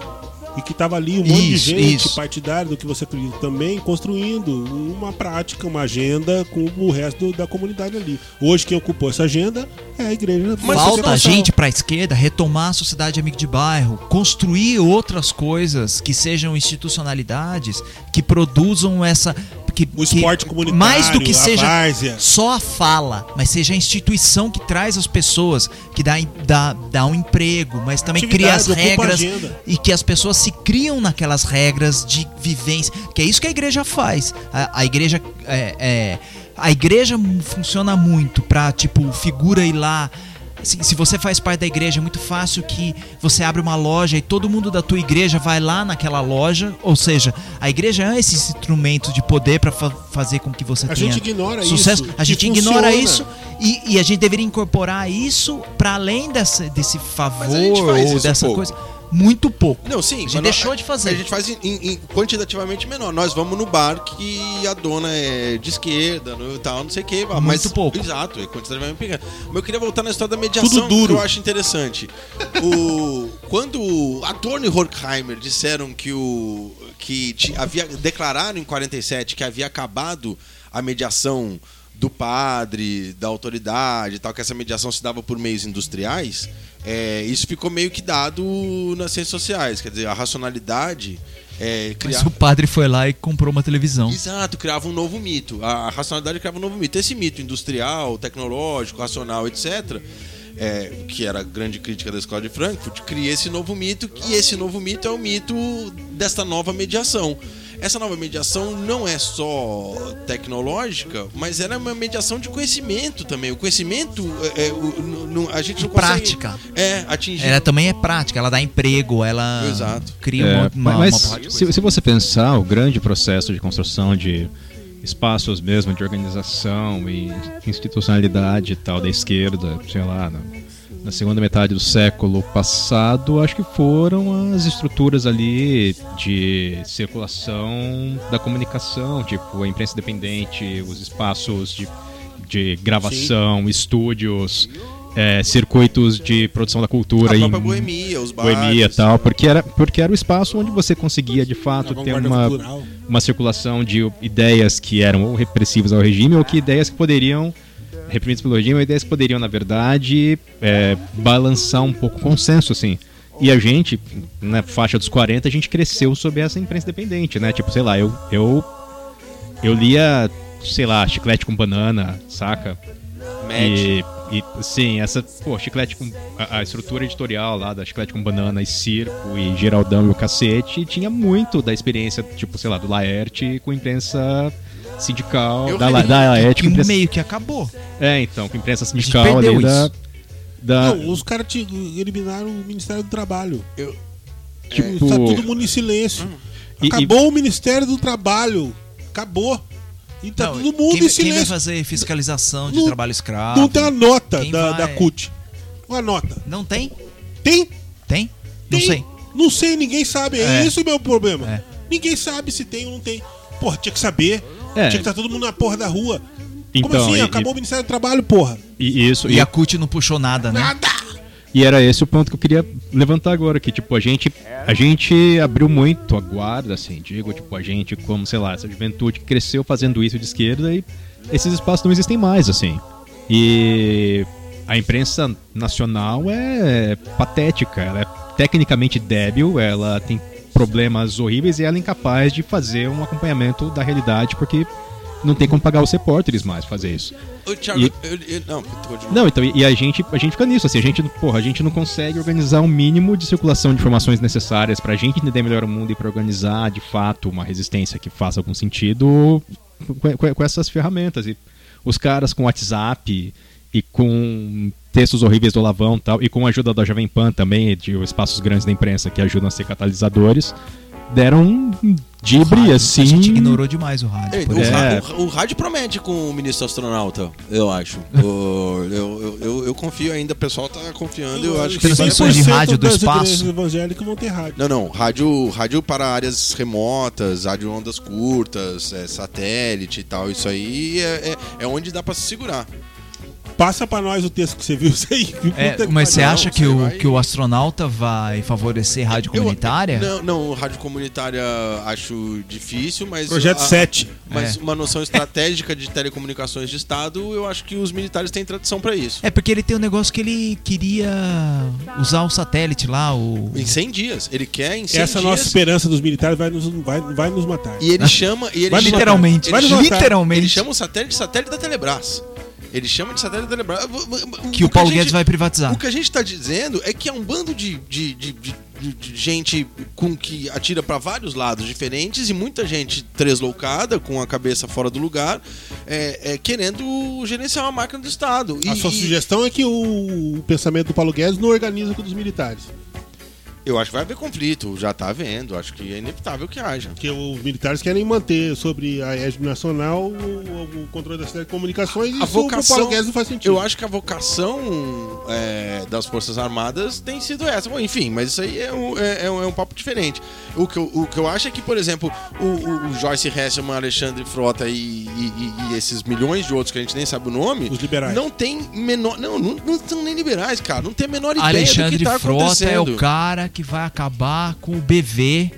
E que tava ali um monte Isso, de gente isso. partidária do que você acredita também, construindo uma prática, uma agenda com o resto da comunidade ali. Hoje quem ocupou essa agenda é a igreja. Mas Falta Pentecostal. gente pra esquerda retomar a sociedade amigo de bairro, construir outras coisas que sejam institucionalidades que produzam essa que, O esporte que- comunitário, mais do que seja várzea. só a fala, mas seja a instituição que traz as pessoas, que dá, dá, dá um emprego, mas também cria as Atividade, ocupa a regras e que as pessoas se criam naquelas regras de vivência, que é isso que a igreja faz. A, a igreja é, é- a igreja funciona muito pra tipo figura ir lá se, se você faz parte da igreja, é muito fácil que você abre uma loja e todo mundo da tua igreja vai lá naquela loja. Ou seja, a igreja é esse instrumento de poder para fazer com que você A tenha gente ignora sucesso. isso, A gente ignora funciona. isso e, e a gente deveria incorporar isso para além dessa, desse favor ou isso dessa coisa. Muito pouco. Não, sim. A gente deixou nós- de fazer. A gente faz em, em- quantitativamente menor. Nós vamos no bar que a dona é de esquerda, no, tal, não sei o que. Mas pouco. Exato, é quantitativamente pequeno. Mas eu queria voltar na história da mediação, que eu acho interessante. O, quando Adorno e Horkheimer disseram que o que havia declararam em 47 que havia acabado a mediação do padre, da autoridade e tal, que essa mediação se dava por meios industriais, é, isso ficou meio que dado nas ciências sociais. Quer dizer, a racionalidade é, Mas criar. o padre foi lá e comprou uma televisão. Exato, criava um novo mito. A, a racionalidade criava um novo mito. Esse mito industrial, tecnológico, racional, etc., é, que era a grande crítica da escola de Frankfurt, cria esse novo mito, e esse novo mito é o mito desta nova mediação. Essa nova mediação não é só tecnológica, mas ela é uma mediação de conhecimento também. O conhecimento, é, é, o- no- a gente não consegue prática. é, atingir. Ela também é prática, ela dá emprego, ela Exato. cria É, uma, mas uma se, se você pensar, o grande processo de construção de espaços mesmo de organização e institucionalidade e tal da esquerda, sei lá, na, na segunda metade do século passado, acho que foram as estruturas ali de circulação da comunicação, tipo a imprensa independente, os espaços de, de gravação, estúdios, é, circuitos de produção da cultura a em própria boemia, os bares. boemia tal, porque era, porque era o espaço onde você conseguia de fato ter uma, cultural. uma circulação de ideias que eram ou repressivas ao regime ou que ideias que poderiam reprimidas pelo regime ideias poderiam na verdade é, balançar um pouco o consenso assim. E a gente na faixa dos 40 a gente cresceu sob essa imprensa independente né? Tipo sei lá eu eu eu lia sei lá chiclete com banana saca? E, e sim, essa, pô, chiclete com. A, a estrutura editorial lá da chiclete com banana e circo e Geraldão e o cacete tinha muito da experiência, tipo, sei lá, do Laerte com imprensa sindical. Eu da, da com que imprensa. meio que acabou. É, então, com imprensa sindical ali da. da Não, os caras eliminaram o Ministério do Trabalho. Eu- tipo, Tá todo mundo em silêncio. E- Acabou o Ministério do Trabalho. Acabou. E tá Não, todo mundo quem, em quem vai silêncio. fazer fiscalização de Não- trabalho escravo? Não tem uma nota Quem da, vai- da CUT. Uma nota. Não tem? Tem? Tem? Não Tem. sei. Não sei, ninguém sabe. É, É. esse o meu problema. É. Ninguém sabe se tem ou não tem. Porra, tinha que saber. É. Tinha que estar todo mundo na porra da rua. Então, Como assim? e- Acabou o Ministério do Trabalho, porra. E isso, E e, a CUT não puxou nada, né? Nada! e era esse o ponto que eu queria levantar agora, que tipo, a gente, a gente abriu muito a guarda, assim, digo, tipo, a gente, como, sei lá, essa juventude que cresceu fazendo isso de esquerda e esses espaços não existem mais, assim. E a imprensa nacional é patética, ela é tecnicamente débil, ela tem problemas horríveis e ela é incapaz de fazer um acompanhamento da realidade porque não tem como pagar os repórteres mais fazer isso. Ô, Thiago, E- eu- eu- não. Não, então, e e a gente, a gente fica nisso, assim, a gente, porra, a gente não consegue organizar um mínimo de circulação de informações necessárias pra gente entender melhor o mundo e pra organizar, de fato, uma resistência que faça algum sentido com, com- com essas ferramentas. E os caras com WhatsApp e com textos horríveis do Lavão e tal, e com a ajuda da Jovem Pan também, de espaços grandes da imprensa que ajudam a ser catalisadores, deram um dibre, Rádio, assim... A gente ignorou demais o rádio. Ei, o, É. o- o rádio promete com o ministro astronauta, eu acho. O- eu, eu, eu, eu confio ainda, o pessoal tá confiando, eu acho que vai Transmissões de 100% rádio do espaço. igrejas evangélicas vão ter rádio. Não, não, rádio, rádio para áreas remotas, rádio ondas curtas, é, satélite e tal, isso aí é, é, é onde dá pra se segurar. Passa pra nós o texto que você viu isso aí. É, mas você acha não, que você o, vai- que o astronauta vai favorecer rádio Eu- comunitária? não, não, rádio comunitária acho difícil, mas. Projeto a- 7. Mas É. uma noção estratégica de telecomunicações de Estado, eu acho que os militares têm tradição pra isso. É porque ele tem um negócio que ele queria usar o satélite lá, o. Em 100 dias. Ele quer em 100 Essa dias. nossa esperança dos militares vai nos, vai, vai nos matar. E ele chama. E ele Vai chama- Literalmente. Vai nos ele, matar. ele literalmente. chama o satélite de satélite da Telebrás. Ele chama de satélite da Telebrás. Que o Paulo a gente- Guedes vai privatizar. O que a gente tá dizendo é que é um bando de, de, de, de- de- de gente com que atira pra vários lados diferentes e muita gente tresloucada, com a cabeça fora do lugar, é, é, querendo gerenciar uma máquina do Estado. A E- sua e sugestão é que o, o pensamento do Paulo Guedes não organiza com o dos militares. Eu acho que vai haver conflito, já tá havendo. Acho que é inevitável que haja. Porque os militares querem manter sobre a égide nacional o, o controle das telecomunicações e A isso vocação, Paulo Guedes não faz sentido. eu acho que a vocação é, das Forças Armadas tem sido essa. Bom, enfim, mas isso aí é um, é, é um, é um papo diferente. O que, eu, o que eu acho é que, por exemplo, o, o- o Joyce Hesselman, Alexandre Frota e, e- e- esses milhões de outros que a gente nem sabe o nome, Os liberais. não tem menor. Não, não, não são nem liberais, cara. Não tem a menor ideia do Alexandre que tá Frota acontecendo. é o cara que vai acabar com o BV,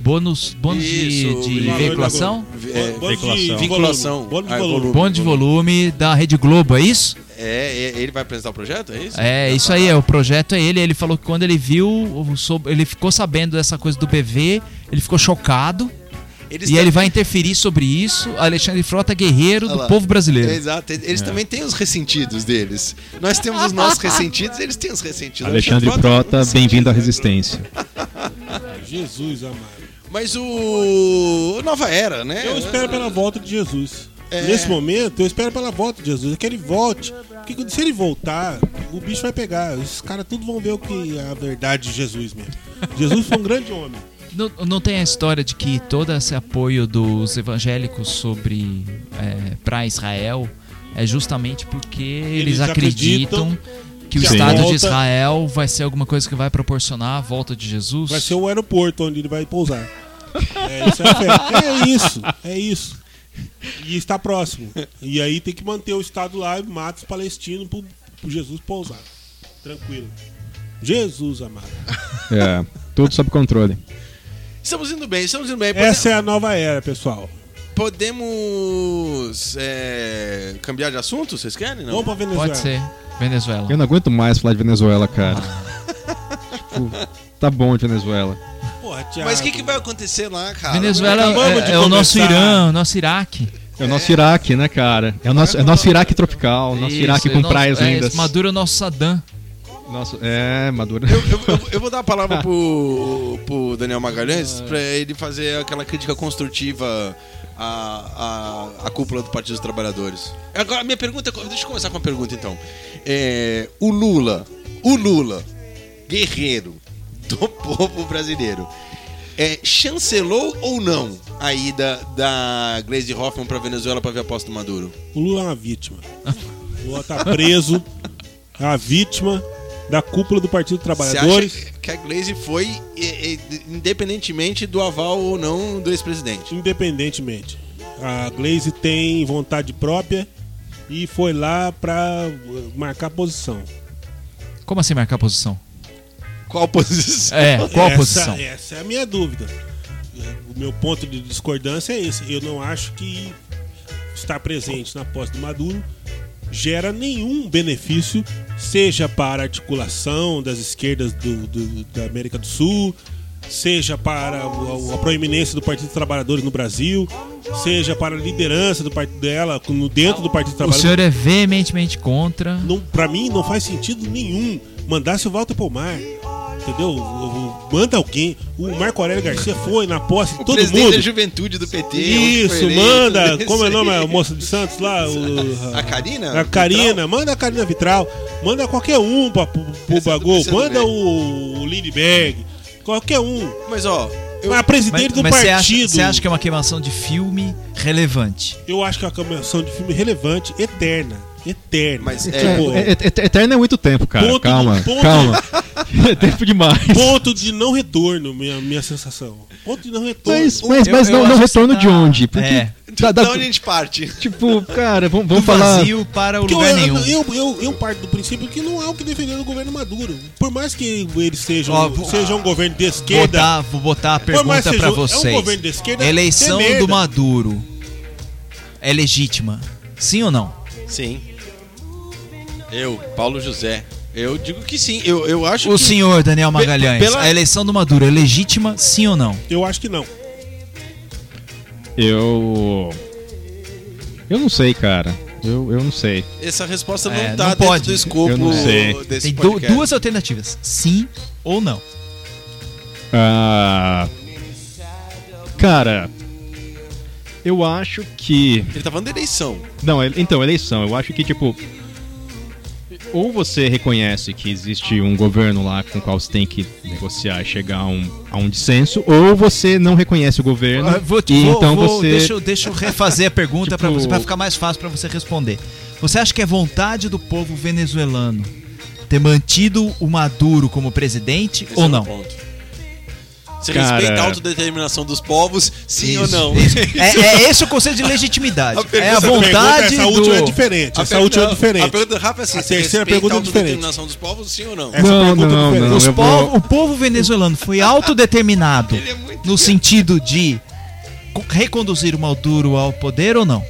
bônus, bônus de, Isso, de valor veiculação? É, Bônus de veiculação. Vinculação. Bônus de volume. Bônus de volume da Rede Globo, é isso? É, é- ele vai apresentar o projeto, é isso? É, isso aí, é, o projeto é ele. Ele falou que quando ele viu, ele ficou sabendo dessa coisa do BV, ele ficou chocado. Eles E ele vai interferir sobre isso. Alexandre Frota, guerreiro do povo brasileiro. É, exato, eles também têm os ressentidos deles. Nós temos os nossos ressentidos, eles têm os ressentidos. Alexandre Frota, bem-vindo à Resistência. Jesus amado. Mas o Nova Era, né? Eu espero pela volta de Jesus. É. Nesse momento, eu espero pela volta de Jesus. É que ele volte. Porque se ele voltar, o bicho vai pegar. Os caras tudo vão ver o que é a verdade de Jesus mesmo. Jesus foi um grande homem. Não, não tem a história de que todo esse apoio dos evangélicos sobre é, para Israel é justamente porque eles, Eles acreditam, acreditam que o Estado de Israel vai ser alguma coisa que vai proporcionar a volta de Jesus. Vai ser o aeroporto onde ele vai pousar. É, isso é, é isso, é isso. E está próximo. E aí tem que manter o Estado lá e mata os palestinos pro, pro Jesus pousar. Tranquilo. Jesus amado. É, tudo sob controle. Estamos indo bem, estamos indo bem. Essa é a nova era, pessoal. Podemos é, cambiar de assunto, vocês querem? Não? Vamos pra Venezuela. Pode ser. Venezuela. Eu não aguento mais falar de Venezuela, cara. tipo, tá bom de Venezuela. Porra, Thiago. Mas o que, que vai acontecer lá, cara? Venezuela é, é o nosso. Irã, o nosso Iraque. É o nosso Iraque, né, cara? É o nosso, é nosso Iraque tropical, nosso Isso, Iraque é com nosso- praias é, lindas. Maduro é o nosso Saddam. Nosso, é, Maduro. Eu, eu- eu- vou dar a palavra pro, pro Daniel Magalhães pra ele fazer aquela crítica construtiva à, à, à cúpula do Partido dos Trabalhadores. Agora, minha pergunta. é- Deixa eu começar com uma pergunta então. É, o Lula, o Lula, guerreiro do povo brasileiro, é, chancelou ou não a ida da Glaze Hoffman pra Venezuela pra ver a posse do Maduro? O Lula é uma vítima. O Lula tá preso. É uma vítima da cúpula do Partido Você Trabalhadores. acha que a Glaze foi é, é, independentemente do aval ou não do ex-presidente? Independentemente. A Glaze tem vontade própria e foi lá pra uh, marcar posição. Como assim marcar posição? Qual posição? É, qual a essa, posição? Essa é a minha dúvida. O meu ponto de discordância é esse. Eu não acho que estar presente na posse do Maduro gera nenhum benefício, seja para a articulação das esquerdas do- do- da América do Sul, seja para o- a proeminência do Partido dos Trabalhadores no Brasil, seja para a liderança do partido dela no dentro do Partido dos O Trabalhadores. senhor é veementemente contra. Não, pra mim não faz sentido nenhum mandar se o Walter Pomar. Entendeu? O- o- Manda alguém. O Marco Aurélio Garcia foi na posse de todo presidente mundo. da juventude do PT. Isso, manda. Como é o nome? A moça de Santos lá? o- A Karina? A Karina. Manda a Karina Vitral. Manda qualquer um pra, pro, pro do. PCdoB. Manda o, o Lindbergh. Qualquer um. Mas ó, eu, Mas a presidente do Mas você acha, partido. você acha que é uma queimação de filme relevante? Eu acho que é uma combinação de filme relevante, eterna. Eterna. Mas é- Tipo, É, é- é- Eterno é muito tempo, cara. Ponto- calma, ponto- calma. É tempo demais. ponto de não retorno, minha, minha sensação. Ponto de não retorno. Mas, mas, Eu- mas eu não, acho não que retorno você de tá- onde? Porque É. dá- da onde a gente parte? tipo, cara, vamos, Do vamos falar. vazio para o Porque lugar eu, nenhum. eu, eu, eu parto do princípio que não há o que defender no governo Maduro. Por mais que ele seja, Ó, um- seja um governo de Vou esquerda, botar, vou botar a pergunta que pra seja um- é um vocês. governo de esquerda, Eleição é do Maduro é legítima? Sim ou não? Sim. Eu, Paulo José. Eu digo que sim. Eu, eu acho O que. senhor Daniel Magalhães, pela- a eleição do Maduro é legítima? Sim ou não? eu acho que não. Eu. Eu não sei, cara. Eu, eu não sei. Essa resposta não É, tá não dentro pode. do escopo Eu não sei. desse Tem du- podcast. duas alternativas: sim ou não. Ah, cara, eu acho que. Ele tá falando de eleição. Não, ele- então, eleição. Eu acho que, tipo. Ou você reconhece que existe um governo lá com o qual você tem que negociar e chegar a um, a um dissenso, ou você não reconhece o governo. Ah, vou- e vou- então vou- você. Deixa, eu- deixa eu refazer a pergunta pra Tipo- você, pra ficar mais fácil pra você responder. Você acha que é vontade do povo venezuelano ter mantido o Maduro como presidente Esse ou é o não? Você Cara- respeita a autodeterminação dos povos, sim Isso, ou não? isso. É, é esse o conceito de legitimidade. A pergunta- é a vontade essa última é do. diferente. A Essa pergunta- última é A diferente. pergunta do Rafa é assim: A terceira pergunta é a diferente. autodeterminação dos povos, sim ou não? Essa Não, pergunta não, é não. Povo- vou- O povo venezuelano foi autodeterminado é no sentido de co- reconduzir o Maduro ao poder ou não?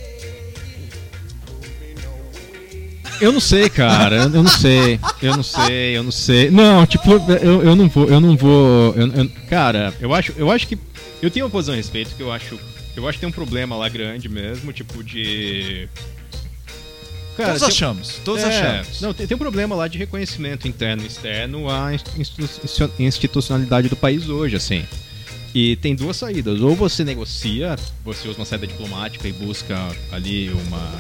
Eu não sei, cara. Eu, eu não sei. Eu não sei, eu não sei. Não, tipo, eu, eu não vou, eu não vou. eu- eu- cara, eu acho, eu acho que. Eu tenho uma posição a respeito que eu acho. Eu acho que tem um problema lá grande mesmo, tipo de. Cara, Todos tem- achamos, todos é, achamos. Não, tem, tem um problema lá de reconhecimento interno e externo à institu- institucionalidade do país hoje, assim. E tem duas saídas. Ou você negocia, você usa uma saída diplomática e busca ali uma,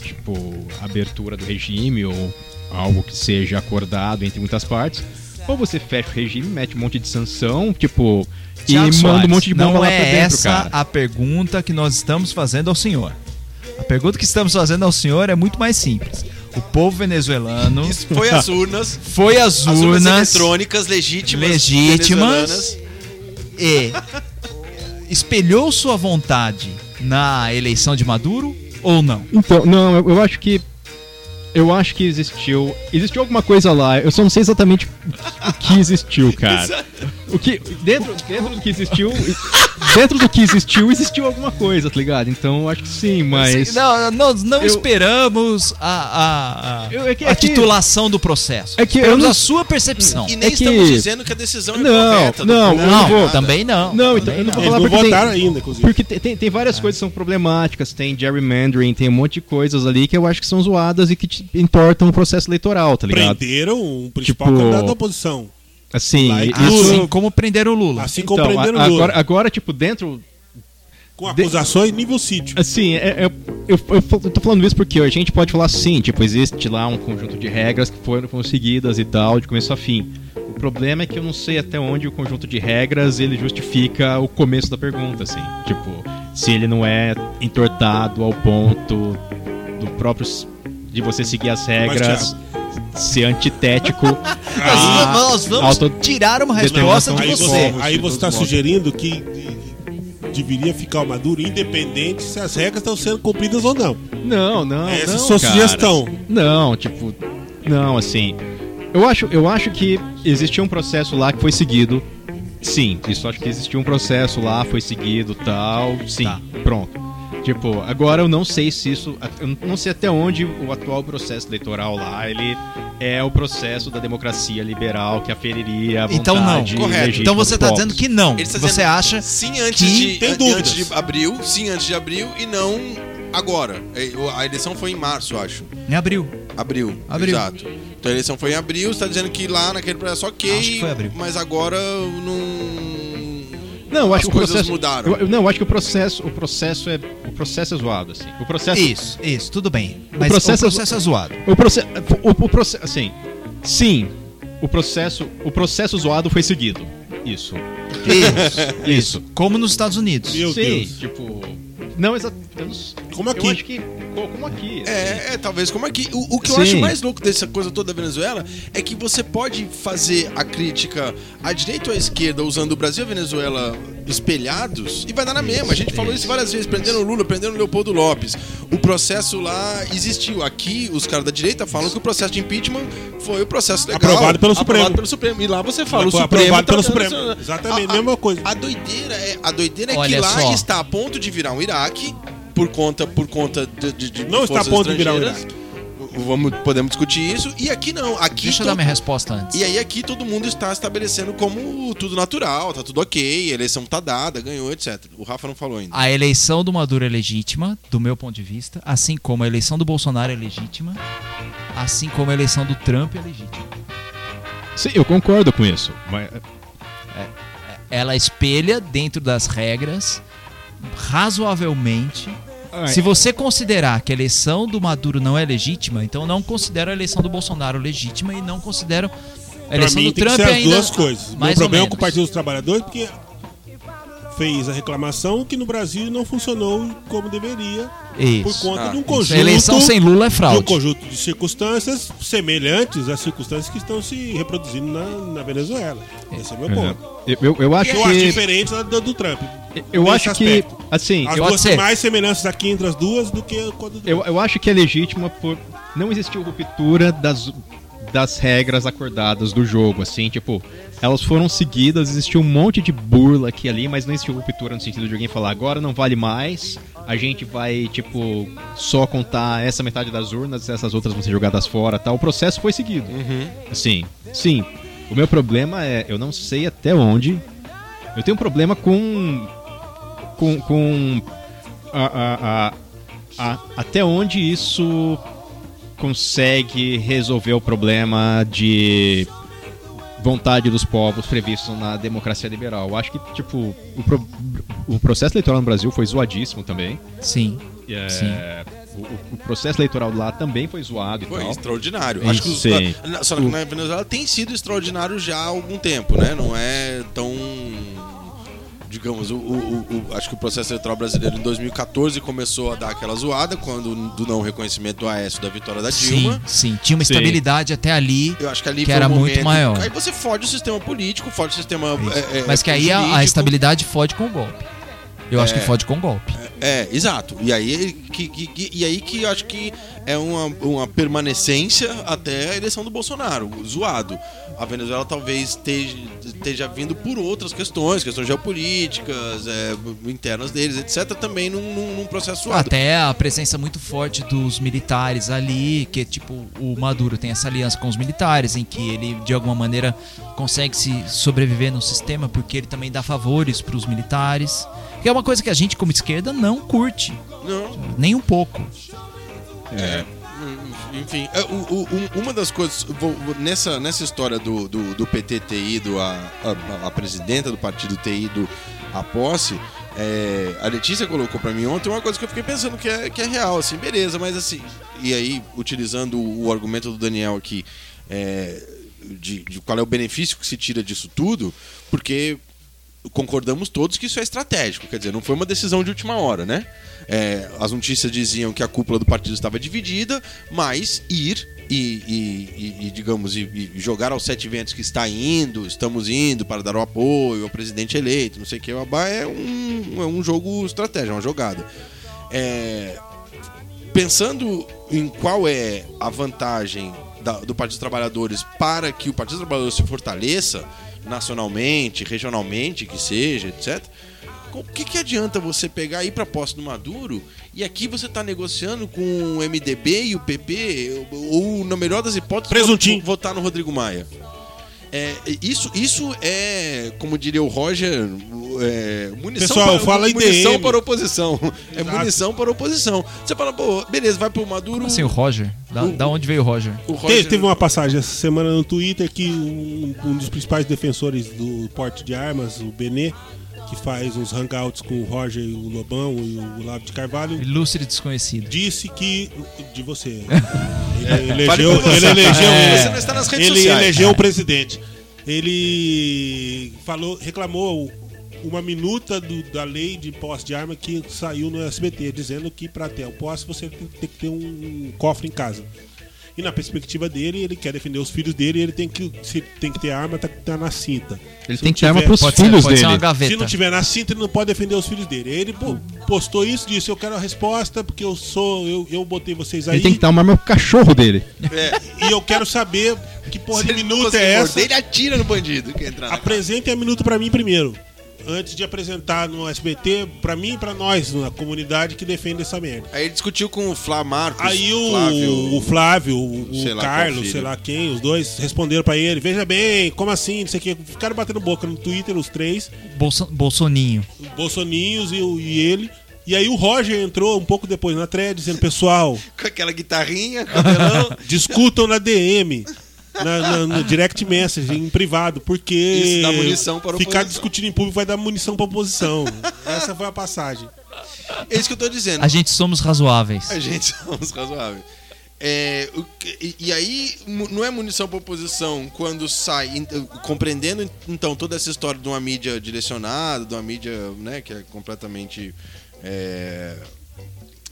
tipo, abertura do regime ou algo que seja acordado entre muitas partes. Ou você fecha o regime, mete um monte de sanção, tipo, Thiago e manda Soares, um monte de bomba não lá é pra dentro, essa cara. a pergunta que nós estamos fazendo ao senhor. A pergunta que estamos fazendo ao senhor é muito mais simples. O povo venezuelano Isso foi às urnas. foi às As urnas urnas eletrônicas legítimas. legítimas e espelhou sua vontade na eleição de Maduro ou não? Então, não, eu, eu acho que. Eu acho que existiu. Existiu alguma coisa lá. Eu só não sei exatamente o que existiu, cara. O que. Dentro, dentro do que existiu. Dentro do que existiu, existiu alguma coisa, tá ligado? Então eu acho que sim, mas. Não, não, não Eu- esperamos a, a, a, Eu- é que- a é que- titulação do processo. É que eu esperamos não- a sua percepção. E nem É que- estamos dizendo que a decisão é Não, correta. do não, Não, vou- também não. Não, então, eu não vou falar não porque tem- ainda, inclusive. Porque tem, tem, várias coisas que são problemáticas, tem gerrymandering, tem um monte de coisas ali que eu acho que são zoadas e que te entortam o processo eleitoral, tá ligado? Prenderam o principal Tipo- candidato da oposição. Assim, isso. Assim como prenderam o Lula. Assim como Então, prenderam o Lula. agora, agora, tipo, dentro Com acusações nível sítio. Assim, é- é- eu, eu, eu tô falando isso porque a gente pode falar assim, tipo, existe lá um conjunto de regras que foram conseguidas e tal, de começo a fim. O problema é que eu não sei até onde o conjunto de regras ele justifica o começo da pergunta, assim. Tipo, se ele não é entortado ao ponto do próprio de você seguir as regras, ser antitético. Nós, nós vamos auto- tirar uma resposta de você. aí você está sugerindo que de- deveria ficar o Maduro independente se as regras estão sendo cumpridas ou não. Não, não, Essa é a não, sua cara. sugestão. Não, tipo, não, assim. Eu acho, eu acho que existia um processo lá que foi seguido. Sim, isso acho que existiu um processo lá, foi seguido, tal. Sim, Tá. pronto. Tipo, agora eu não sei se isso, eu não sei até onde o atual processo eleitoral lá, ele é o processo da democracia liberal que aferiria a vontade Então não, correto. Então você está dizendo que não. Ele está Você acha Sim, antes, que de, tem dúvidas. antes de abril. Sim, antes de abril e não agora. É, A eleição foi em março, eu acho. em abril? Abril. Abril. Exato. Então a eleição foi em abril, você está dizendo que lá naquele processo ok, Acho que foi abril. mas agora não. Não, eu acho As que o coisas processo mudaram. Eu, não, eu acho que o processo, o processo é, o processo é zoado assim. O processo Isso, isso, tudo bem. Mas o processo processo, é- é zoado. O processo. O, o processo. Assim. Sim. O processo. O processo zoado foi seguido. Isso. Isso, Isso. Como nos Estados Unidos. Meu Sim, Deus. tipo. Não exatamente. Como Eu aqui. acho que. co- Como aqui. assim. É, é, talvez como aqui. O, o que eu Sim. acho mais louco dessa coisa toda da Venezuela é que você pode fazer a crítica à direita ou à esquerda usando o Brasil e a Venezuela espelhados e vai dar na mesma. A gente falou isso várias vezes, prendendo o Lula, prendendo o Leopoldo Lopes. O processo lá existiu. Aqui, os caras da direita falam que o processo de impeachment foi o processo legal. Aprovado pelo Supremo. Aprovado pelo Supremo. E lá você fala, o Foi Supremo aprovado pelo tá Supremo. dando- Exatamente, A- a- mesma coisa. A doideira é, a doideira é Olha que lá só. está a ponto de virar um Iraque por conta por conta de, de, de Não está a ponto de virar um estrangeiras. Vamos, podemos discutir isso. E aqui não. Aqui Deixa eu dar minha resposta antes. E aí aqui todo mundo está estabelecendo como tudo natural, tá tudo ok, a eleição tá dada, ganhou, etc. O Rafa não falou ainda. A eleição do Maduro é legítima, do meu ponto de vista, assim como a eleição do Bolsonaro é legítima, assim como a eleição do Trump é legítima. Sim, eu concordo com isso. Mas, Ela espelha dentro das regras razoavelmente. Se você considerar que a eleição do Maduro não é legítima, então não considero a eleição do Bolsonaro legítima e não considero a eleição mim do Trump ser as ainda duas coisas. O meu problema com o Partido dos Trabalhadores porque fez a reclamação que no Brasil não funcionou como deveria Isso. por conta Ah, de um conjunto A eleição sem Lula é de um fraude. conjunto de circunstâncias semelhantes às circunstâncias que estão se reproduzindo na, na Venezuela. Esse é o meu ponto. eu, eu, eu acho Eu acho que. diferente da do, do Trump. Eu acho que. aspecto. Assim, As eu, duas têm mais semelhanças aqui entre as duas do que quando eu, eu acho que é legítima por. Não existiu ruptura das das regras acordadas do jogo, assim, tipo, elas foram seguidas, existiu um monte de burla aqui e ali, mas não existiu ruptura no sentido de alguém falar agora não vale mais, a gente vai, tipo, só contar essa metade das urnas, essas outras vão ser jogadas fora, tal. O processo foi seguido. Assim, sim. O meu problema é, eu não sei até onde. Eu tenho um problema com com, com a- a- a- até onde isso consegue resolver o problema de vontade dos povos previsto na democracia liberal. Eu acho que, tipo, o, pro- o processo eleitoral no Brasil foi zoadíssimo também. Sim. É, Sim. O, o- processo eleitoral lá também foi zoado e Foi tal. extraordinário. Isso, Acho que os, sim. na- só que na Venezuela tem sido extraordinário já há algum tempo, né? Não é tão. Digamos, o, o- o- acho que o processo eleitoral brasileiro em 2014 começou a dar aquela zoada quando do não reconhecimento do Aécio da vitória da Dilma. Sim, sim. Tinha uma Sim. estabilidade até ali. Eu acho que ali Que foi era um muito momento- maior. Aí você fode o sistema político, fode o sistema. é, é, Mas que aí a, a estabilidade fode com o golpe. Eu acho É. que fode com o golpe. É, exato. E aí que, que- que- e aí que eu acho que é uma, uma permanecência até a eleição do Bolsonaro, zoado. A Venezuela talvez esteja, esteja vindo por outras questões, questões geopolíticas, é, internas deles, etc., também num, num- num processo zoado. Até a presença muito forte dos militares ali, que tipo, o Maduro tem essa aliança com os militares, em que ele de alguma maneira consegue se sobreviver no sistema, porque ele também dá favores para os militares. Que é uma coisa que a gente, como esquerda, não curte. Não, Nem um pouco. É. Enfim, é, o- um- uma das coisas. nessa, nessa história do, do, do PT ter ido, a, a, a presidenta do partido ter ido à posse, é, a Letícia colocou pra mim ontem uma coisa que eu fiquei pensando que é, que é real, assim, beleza, mas assim. E aí, utilizando o argumento do Daniel aqui, é, de, de qual é o benefício que se tira disso tudo, porque concordamos todos que isso é estratégico, quer dizer, não foi uma decisão de última hora, né? É, as notícias diziam que a cúpula do partido estava dividida, mas ir e, e- e- digamos, e, e jogar aos sete ventos que está indo, estamos indo para dar o apoio ao presidente eleito, não sei o que, é um, é um jogo estratégico, é uma jogada. É, pensando em qual é a vantagem da- do Partido dos Trabalhadores para que o Partido dos Trabalhadores se fortaleça nacionalmente, regionalmente, que seja, etc. O que, que adianta você pegar e ir para posse do Maduro e aqui você está negociando com o MDB e o PP, ou, ou, na melhor das hipóteses, votar no Rodrigo Maia? É, isso, isso é, como diria o Roger, é, munição, Pessoal, para, fala munição para oposição. É Exato. munição para oposição. Você fala, pô, beleza, vai pro Maduro. Como assim, o Roger? Da, O- da onde veio o Roger? o Roger- Teve, teve uma passagem essa semana no Twitter que um, um dos principais defensores do porte de armas, o Benê, que faz uns hangouts com o Roger e o Lobão e o Lavo de Carvalho, Ilustre desconhecido. disse que. De você. É, Ele fale elegeu. você. Ele elegeu, É. Você não está nas redes ele sociais. elegeu o presidente. Ele falou, reclamou uma minuta do- da lei de posse de arma que saiu no SBT, dizendo que para ter o posse você tem, tem que ter um cofre em casa. E na perspectiva dele, ele quer defender os filhos dele, ele tem que, se tem que ter arma, tá, tá na cinta. Ele Se tem que ter arma pros filhos pode ser dele. uma gaveta. se não tiver na cinta, ele não pode defender os filhos dele. Ele pô, postou isso, disse: Eu quero a resposta, porque eu sou. Eu, eu botei vocês aí. Ele tem que dar uma arma pro cachorro dele. E eu quero saber que porra Se de minuta conseguir é essa. morder, Ele atira no bandido que entrar. Apresentem a minuta pra mim primeiro. Antes de apresentar no SBT, pra mim e pra nós, na comunidade que defende essa merda. Aí ele discutiu com o Flá Marcos. Aí o Flávio, o Flávio, o, o sei Carlos, sei lá quem, os dois responderam pra ele: Veja bem, como assim? Não sei o que. Ficaram batendo boca no Twitter, os três, Bolso, Bolsoninho. os Bolsoninhos e, o- e ele. E aí o Roger entrou um pouco depois na thread, dizendo: Pessoal, Com aquela guitarrinha, cabelão. discutam na DM. Na, na- no direct message, em privado, porque Isso dá munição para ficar discutindo em público vai dar munição pra oposição. Essa foi a passagem. é isso que eu tô dizendo. A gente somos razoáveis. A gente somos razoáveis. É, e, e aí, não é munição para oposição quando sai, compreendendo então toda essa história de uma mídia direcionada, de uma mídia né, que é completamente é,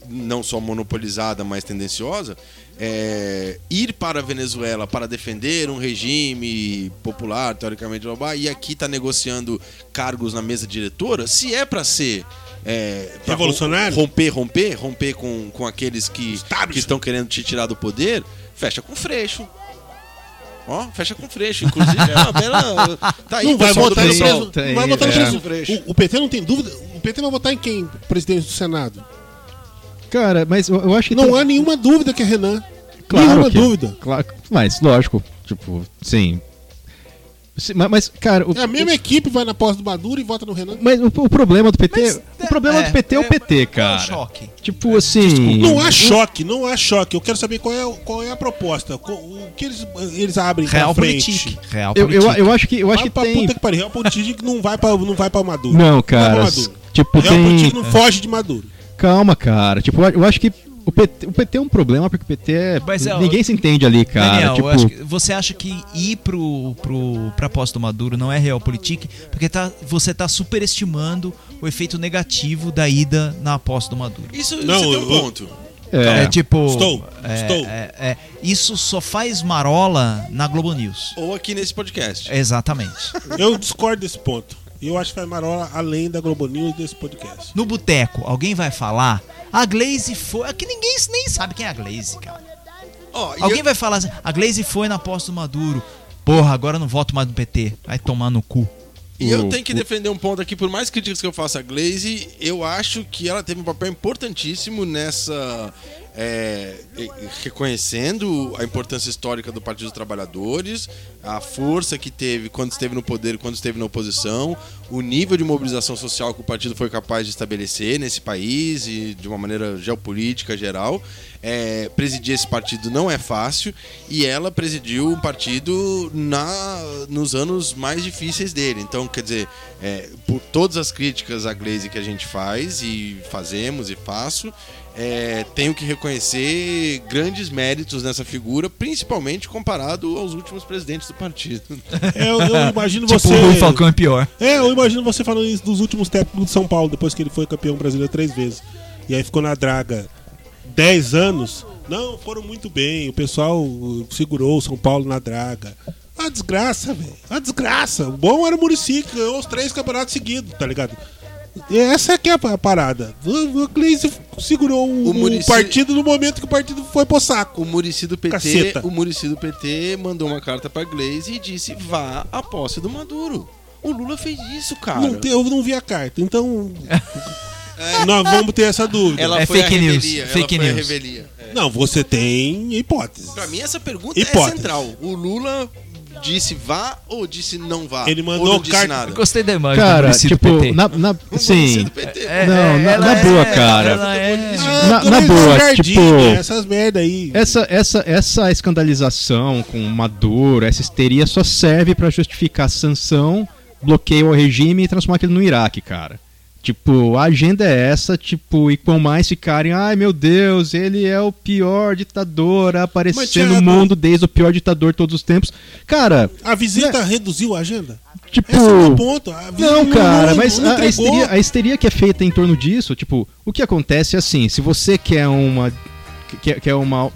não só monopolizada, mas tendenciosa, é, ir para a Venezuela para defender um regime popular, teoricamente, e aqui está negociando cargos na mesa diretora, se é para ser. É, Revolucionário? Romper, romper, romper com, com aqueles que, que estão querendo te tirar do poder, fecha com freixo. Ó, fecha com Freixo. Inclusive, é uma bela. Tá aí, Não vai votar no preso- não vai votar no é. preso- Freixo. O, o PT não tem dúvida. O PT vai votar em quem? Presidente do Senado. Cara, mas eu, eu acho que. Não tem- há nenhuma dúvida que é Renan. Claro nenhuma que- dúvida. Claro, mas, lógico, tipo, sim. Mas, mas, cara, o, É a mesma equipe vai na posse do Maduro e vota no Renan. mas o, o problema do PT. Mas, o problema é, do PT é, o é, PT, é o cara. choque? Tipo assim. Não há choque, não há choque. Eu quero saber qual é, o- qual é a proposta. O que eles, eles abrem Real pra frente. politique. Real Eu, eu, eu acho que, eu acho Vai que pra tem. puta que pariu. Real politique não vai pra, não vai pra Maduro. Não, vai pra cara. Maduro. Tipo, Real tem. politique não foge de Maduro. Calma, cara. Tipo, eu acho que o PT, o PT é um problema porque o PT é. Mas é, Ninguém se entende ali, cara. Daniel, tipo, eu acho que você acha que ir pro, pro, pra posse do Maduro não é realpolitik? Porque tá, você tá superestimando o efeito negativo da ida na posse do Maduro. Isso, Não, você tem eu- um ponto. é, É, tipo. Estou, é, estou. é, é, isso só faz marola na Globo News. Ou aqui nesse podcast. Exatamente. Eu discordo desse ponto. E eu acho que faz marola além da Globo News desse podcast. No boteco, alguém vai falar. A Glaze foi. Aqui ninguém nem sabe quem é a Glaze, cara. E Alguém eu- vai falar assim, a Glaze foi na posse do Maduro. Porra, agora eu não voto mais no PT. Vai tomar no cu. E eu tenho que defender um ponto aqui, por mais críticas que eu faça a Glaze, eu acho que ela teve um papel importantíssimo nessa. É, reconhecendo a importância histórica do Partido dos Trabalhadores, a força que teve quando esteve no poder quando esteve na oposição, o nível de mobilização social que o partido foi capaz de estabelecer nesse país e de uma maneira geopolítica geral. É, presidir esse partido não é fácil e ela presidiu um partido na, nos anos mais difíceis dele. Então, quer dizer, é, por todas as críticas à Glaze que a gente faz e fazemos e faço, é, tenho que reconhecer grandes méritos nessa figura, principalmente comparado aos últimos presidentes do partido. É, eu, eu imagino Tipo, você. o Falcão é pior. É, eu imagino você falando isso dos últimos técnicos de São Paulo, depois que ele foi campeão brasileiro três vezes. E aí ficou na draga 10 anos. Não, foram muito bem. O pessoal uh, segurou o São Paulo na draga. A desgraça, velho. A desgraça. O bom era o Murici, que ganhou os três campeonatos seguidos, tá ligado? E Essa que é a parada. O o Gleisi segurou o, O o partido no momento que o partido foi pro saco. O Murici do PT, Caceta. o Murici do PT mandou uma carta pra Glaze e disse: "Vá à posse do Maduro". O Lula fez isso, cara. Não eu não vi a carta, então. Nós vamos ter essa dúvida. Ela É foi fake a news, revelia, ela fake foi a news. revelia. É. Não, você tem hipóteses. Pra mim essa pergunta é Hipótese. central. O Lula disse vá ou disse não vá? Ele mandou ou não disse carta- nada. Gostei da imagem Cara, tipo, PT. na, na, sim. É, Não, é, na- é- boa, cara. é- Na- na boa, tipo- Essas merda aí. Essa, essa, essa escandalização com Maduro, essa histeria só serve pra justificar a sanção, bloqueio ao regime e transformar aquilo no Iraque, cara. Tipo, a agenda é essa, tipo, e quanto mais ficarem, ai meu Deus, ele é o pior ditador a aparecer no mundo desde o pior ditador de todos os tempos. Cara, A visita reduziu a agenda? tipo. É Não, cara, mas não a, a histeria, a histeria que é feita em torno disso, tipo, o que acontece é assim, se você quer uma quer, quer uma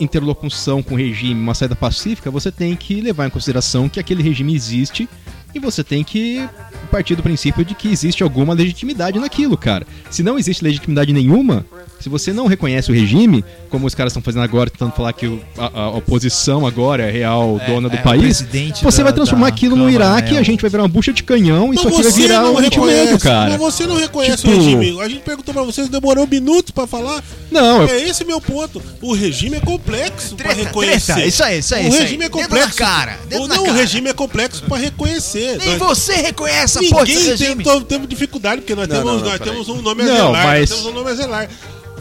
interlocução com o regime, uma saída pacífica, você tem que levar em consideração que aquele regime existe e você tem que partir do princípio de que existe alguma legitimidade naquilo, cara. Se não existe legitimidade nenhuma, se você não reconhece o regime, como os caras estão fazendo agora, tentando falar que o- a, a oposição agora é a real É, dona do é, o país, você da- vai transformar aquilo no Câmara, Iraque né, e a gente vai virar uma bucha de canhão e Mas isso aqui vai virar não um Oriente Médio, cara. Mas você não reconhece Tipo- o regime. A gente perguntou pra vocês, demorou minutos pra falar. Não, eu- É esse meu ponto. O regime é complexo pra Treta, reconhecer. treta, isso aí, isso aí, O isso aí. regime é complexo. cara, Ou não, o cara. regime é complexo pra reconhecer. Nem Nós- você reconhece essa porra desse Ninguém regime. tem, teve dificuldade, porque nós, Não, temos, não, não, nós temos um nome a Não, zelar. mas- Nós temos um nome a zelar.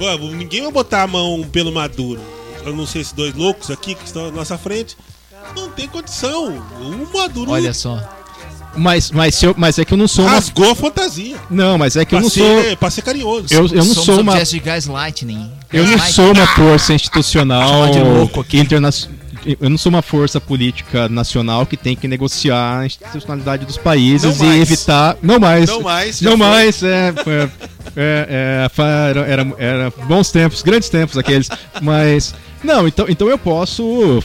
Vamos, ninguém vai botar a mão pelo Maduro. Eu não sei se dois loucos aqui que estão à nossa frente. Não tem condição. O Maduro Olha só. Mas, mas, se eu- mas é que eu não sou uma. rasgou a fantasia. Não, mas é que eu Pra não ser, sou. pra ser carinhoso. Eu, eu não Somos sou uma. de gaslighting. Eu não sou uma força institucional Chamar de louco aqui. interna- Eu não sou uma força política nacional que tem que negociar a institucionalidade dos países Não e mais. evitar. Não mais. Não mais, Não foi. mais. É, é, é, era, era, era bons tempos, grandes tempos aqueles. Mas. Não, então, então eu posso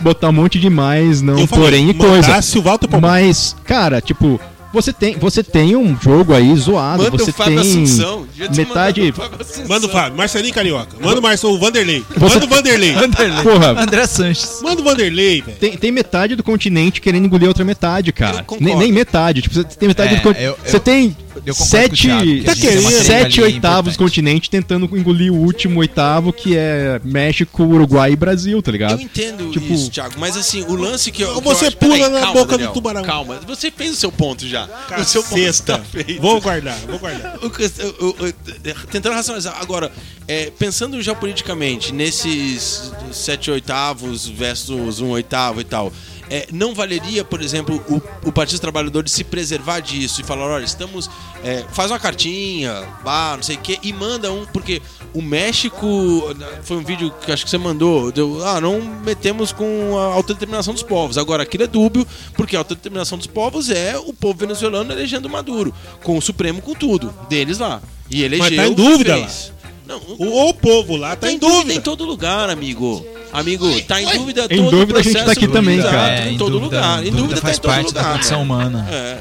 botar um monte de mais, não Eu falei, porém e coisa. Walter. Mas, cara, tipo, Você tem, você tem um jogo aí zoado, Manda você o Fábio tem Assunção. Metade... mandado o Fábio Assunção. Manda o Fábio, Marcelinho Carioca. Manda o Marcelo, o Vanderlei. Manda o Vanderlei. Porra, André Sanches. Manda o Vanderlei, velho. tem, tem metade do continente querendo engolir outra metade, cara. Nem, nem metade. Tipo, você tem metade É, do continente. eu- Você tem eu concordo com o sete, Thiago, trilha sete oitavos do continente tentando engolir o último oitavo, que é México, Uruguai e Brasil, tá Eu ligado? entendo Tipo- isso, Thiago, mas assim, o lance que eu. que Você eu acho- pula Peraí, na calma, boca do Daniel, tubarão. Calma, você fez o seu ponto já. O seu ponto Caceta. está feito. Vou guardar, vou guardar. Eu- eu- eu- tentando racionalizar. Agora, é, pensando geopoliticamente, nesses sete oitavos versus um oitavo e tal, é, não valeria, por exemplo, o, o Partido dos Trabalhadores se preservar disso e falar: olha, estamos. é, faz uma cartinha, bah, não sei o quê, e manda um, porque o México. Foi um vídeo que acho que você mandou. Deu, ah, não metemos com a autodeterminação dos povos. Agora, aquilo é dúbio, porque a autodeterminação dos povos é o povo venezuelano elegendo Maduro, com o Supremo, com tudo, deles lá. E elegeu. Mas tá em dúvida fez. Não, O, o povo lá tá em em dúvida. todo lugar, amigo. Amigo, tá em dúvida Em todo dúvida o a gente tá aqui também, Exato, cara. É, em em todo dúvida- lugar. Em dúvida dúvida faz tá em todo parte da lugar. condição né? humana. É.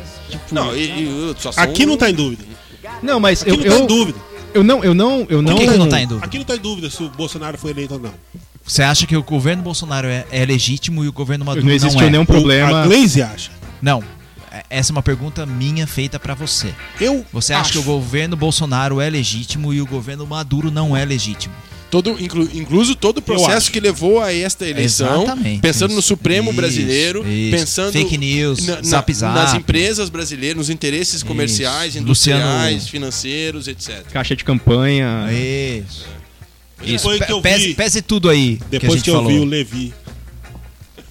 Não, e, e, Aqui não tá em dúvida. Não, mas Aqui eu, não tá em eu, dúvida. eu não, eu não, eu não. Por que, que não tá em dúvida? Aqui não tá em dúvida se o Bolsonaro foi eleito ou não. Você acha que o governo Bolsonaro é, é legítimo e o governo Maduro Não não, existiu é? nenhum O- problema. A Glaze acha. Não. É- Essa é uma pergunta minha feita pra você. Eu Você acha acho. que o governo Bolsonaro é legítimo e o governo Maduro não é legítimo? Todo, inclu, incluso todo o processo que levou a esta eleição, Exatamente, pensando no isso. Supremo Isso, brasileiro, isso. pensando Fake news, na- zap zap. nas empresas brasileiras, nos interesses comerciais, Isso. industriais, Luciano- financeiros, etc. Caixa de campanha. Isso. Isso. Depois que eu pese, vi- pese tudo aí que a Depois gente que, eu falou. vi o Levi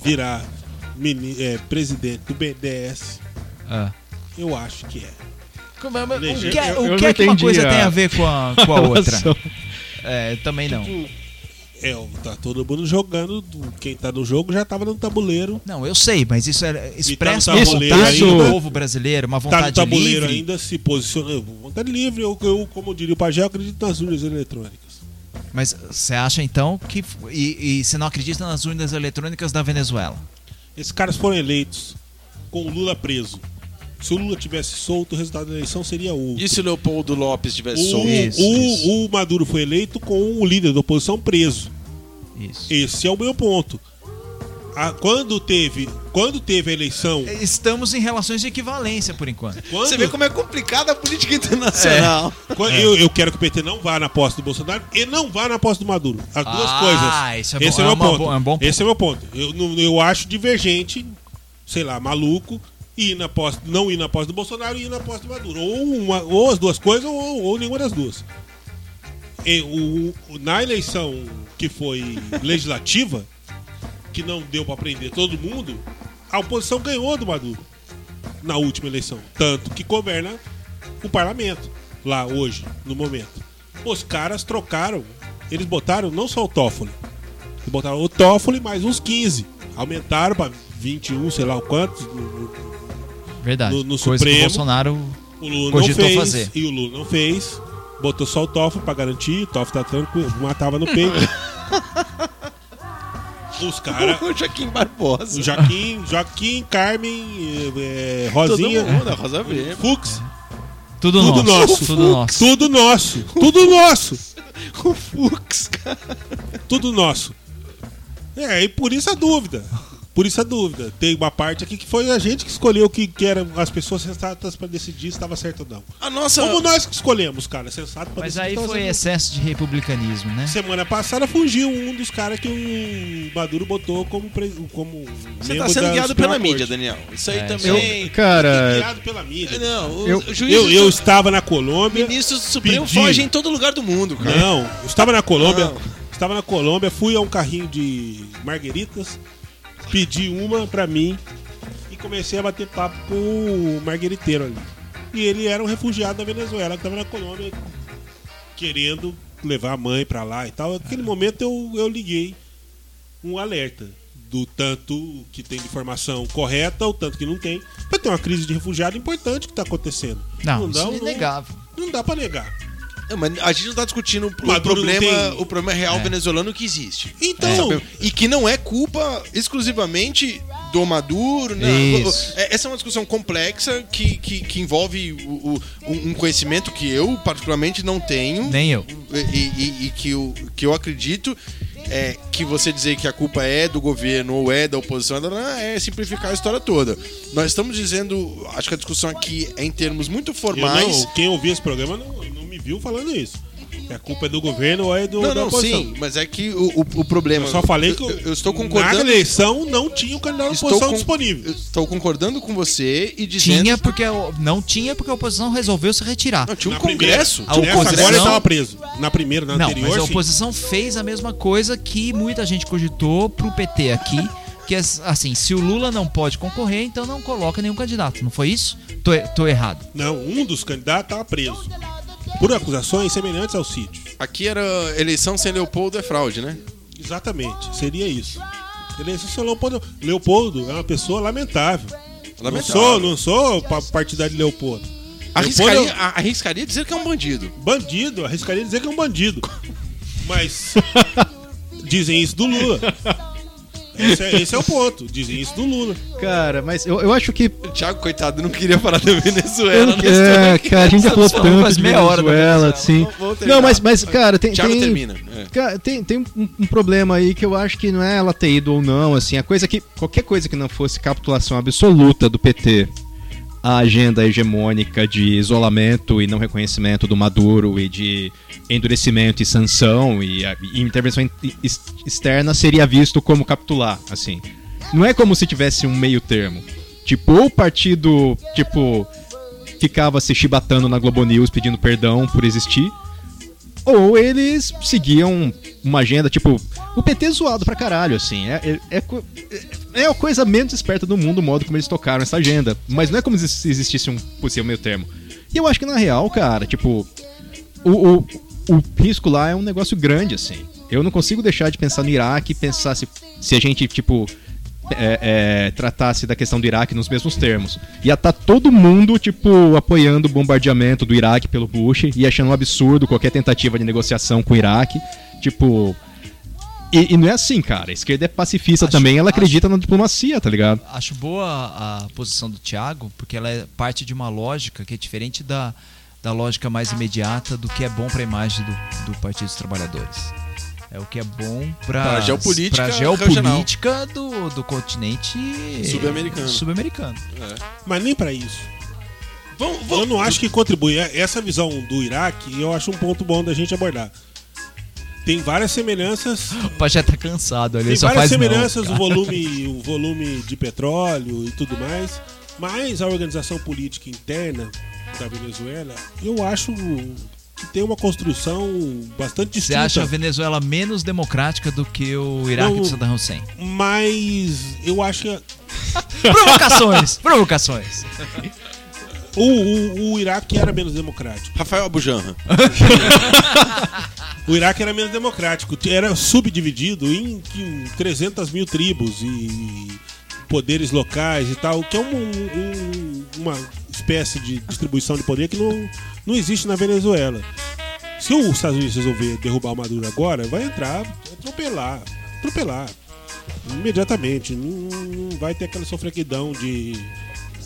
virar mini- é, presidente do BDS, Ah. eu acho que é. Como é- mas. O que, é- Eu- o que é que uma coisa a- tem a ver com a, com a outra? É, também não. É, tá todo mundo jogando. Quem tá no jogo já tava no tabuleiro. Não, eu sei, mas isso é, expressa Isso, vontade isso- do povo brasileiro, uma Tá no vontade tabuleiro livre. ainda, se posiciona. Vontade livre, eu, eu, como diria o Pajé, eu acredito nas urnas eletrônicas. Mas você acha então que. E, e você não acredita nas urnas eletrônicas da Venezuela? Esses caras foram eleitos com o Lula preso. Se o Lula tivesse solto, o resultado da eleição seria outro. E se o Leopoldo Lopes tivesse O, solto? Isso, o- isso. o Maduro foi eleito com o líder da oposição preso. Isso. Esse é o meu ponto. A- quando, teve, quando teve a eleição. Estamos em relações de equivalência por enquanto. Quando, Você vê como é complicada a política internacional. quando- eu, eu quero que o PT não vá na posse do Bolsonaro e não vá na posse do Maduro. As duas Ah, coisas. isso é bom, Esse é, é meu uma ponto. bo- é um bom ponto. Esse é meu ponto. Eu, não- eu acho divergente, sei lá, maluco, ir na posse, não ir na posse do Bolsonaro e ir na posse do Maduro. Ou, uma- ou as duas coisas, ou, ou nenhuma das duas. E o- na eleição que foi legislativa, que não deu pra prender todo mundo, a oposição ganhou do Maduro na última eleição. Tanto que governa o parlamento lá hoje, no momento. Os caras trocaram, eles botaram não só o Toffoli, botaram o Toffoli mais uns 15. Aumentaram pra 21, sei lá o quanto. Verdade. No- no Coisa que o Supremo. Bolsonaro. O Lula não Cogitou fez. fazer. E o Lula não fez. Botou só o Toffoli pra garantir. O Toffoli tá tranquilo, matava no peito. Os caras. O Joaquim Barbosa. O Joaquim, Joaquim, Carmen, eh, Rosinha, Todo mundo, Rosa Weber. Fux, Tudo, tudo nosso. nosso. Tudo nosso. Tudo nosso. Tudo nosso. O Fux, cara. Tudo nosso. É, e por isso a dúvida. Por isso a dúvida. Tem uma parte aqui que foi a gente que escolheu que, que eram as pessoas sensatas pra decidir se estava certo ou não. A nossa. Como nós que escolhemos, cara, sensato pra Mas decidir. aí se tava foi excesso de republicanismo, né? Semana passada fugiu um dos caras que o Maduro botou como, pre... como Você tá sendo guiado pela mídia, Corte. Daniel. Isso aí É, também. Eu, cara, Guiado pela mídia. Não, o, Eu- o juiz Eu, eu estava na Colômbia. ministros do Supremo pedi- fogem em todo lugar do mundo, cara. Não, eu estava na Colômbia. Não. Estava na Colômbia, fui a um carrinho de margueritas, pedi uma pra mim e comecei a bater papo com o margueriteiro ali. E ele era um refugiado da Venezuela que estava na Colômbia querendo levar a mãe pra lá e tal. Naquele momento eu, eu liguei um alerta do tanto que tem de informação correta, o tanto que não tem. Vai ter uma crise de refugiado importante que está acontecendo. Não, isso dá, é inegável. Não, não dá pra negar. Não, mas a gente não tá discutindo o Maduro problema, tem- o problema real venezuelano que existe. Então, Sabe? E que não é culpa exclusivamente do Maduro. Né? É, Essa é uma discussão complexa que, que, que envolve o- o- um conhecimento que eu, particularmente, não tenho. Nem eu. E, e- e que, eu, que eu acredito é que você dizer que a culpa é do governo ou é da oposição é simplificar a história toda. Nós estamos dizendo, acho que a discussão aqui é em termos muito Eu formais. não, quem ouviu esse programa não, falando isso. Que a culpa é do governo ou é do, Não, da não, oposição. sim, mas é que o, o, o problema. Eu só falei que eu, eu estou na concordando. eleição não tinha o candidato da Estou oposição com- disponível. Estou concordando com você e dizendo. Tinha porque a- não tinha porque a oposição resolveu se retirar. Não, tinha um Na primeira- congresso. A um Nessa oposição- agora ele estava preso. Na primeira, na Não, anterior, mas a sim. oposição fez a mesma coisa que muita gente cogitou pro PT aqui, que é assim, se o Lula não pode concorrer, então não coloca nenhum candidato, não foi isso? Tô, tô errado. Não, um dos candidatos estava preso. Por acusações semelhantes ao sítio. Aqui era eleição sem Leopoldo é fraude, né? Exatamente, seria isso. Eleição sem Leopoldo. Leopoldo é uma pessoa lamentável. Não Lamentável. sou, não sou pa- partidário de Leopoldo. Arriscaria, Leopoldo a- arriscaria dizer que é um bandido. é bandido, arriscaria dizer que é um bandido. Mas dizem isso do Lula. Esse é, esse é o ponto. Dizem isso do Lula. Cara, mas eu, eu acho que. O Thiago, coitado, não queria falar da Venezuela. né? é, cara, a gente já falou tanto faz de meia hora da Venezuela, assim. Terminar. Não, mas, mas cara, tem. Thiago tem- termina. é. Cara, tem, tem um, um problema aí que eu acho que não é ela ter ido ou não, assim, a coisa que. Qualquer coisa que não fosse capitulação absoluta do PT à agenda hegemônica de isolamento e não reconhecimento do Maduro e de endurecimento e sanção e, a- e intervenção in- ex- externa seria visto como capitular, assim. Não é como se tivesse um meio termo. Tipo, ou o partido, tipo, ficava se chibatando na Globo News pedindo perdão por existir, ou eles seguiam uma agenda, tipo, o PT zoado pra caralho, assim. É, é, é, é a coisa menos esperta do mundo o modo como eles tocaram essa agenda. Mas não é como se existisse um possível meio termo. E eu acho que na real, cara, tipo, o, o, o risco lá é um negócio grande, assim. Eu não consigo deixar de pensar no Iraque e pensar se, se a gente, tipo, é, é, tratasse da questão do Iraque nos mesmos termos. Ia estar todo mundo, tipo, apoiando o bombardeamento do Iraque pelo Bush e achando um absurdo qualquer tentativa de negociação com o Iraque. Tipo. E, e não é assim, cara. A esquerda é pacifista Acho- também, ela acho- acredita na diplomacia, tá ligado? Acho boa a posição do Thiago, porque ela é parte de uma lógica que é diferente da, da lógica mais imediata do que é bom para a imagem do, do Partido dos Trabalhadores. É o que é bom para Pra geopolítica pra geopolítica do, do continente Sul-americano. sul-americano. Mas nem pra isso. Vamos, Eu não acho que contribui. Essa visão do Iraque, eu acho um ponto bom da gente abordar. Tem várias semelhanças. O Pajé tá cansado ali, Tem ele só várias faz não, semelhanças, o volume, o volume de petróleo e tudo mais. Mas a organização política interna da Venezuela, eu acho que tem uma construção bastante Você distinta. acha a Venezuela menos democrática do que o Iraque Não. do Saddam Hussein? Mas eu acho Provocações! provocações! o, o, o Iraque era menos democrático. Rafael Abujanra. O Iraque era menos democrático, era subdividido em, em 300 mil tribos e poderes locais e tal, que é um- um- uma espécie de distribuição de poder que não, não existe na Venezuela. Se os Estados Unidos resolver derrubar o Maduro agora, vai entrar, atropelar, atropelar. Imediatamente. Não, não vai ter aquela sofreguidão de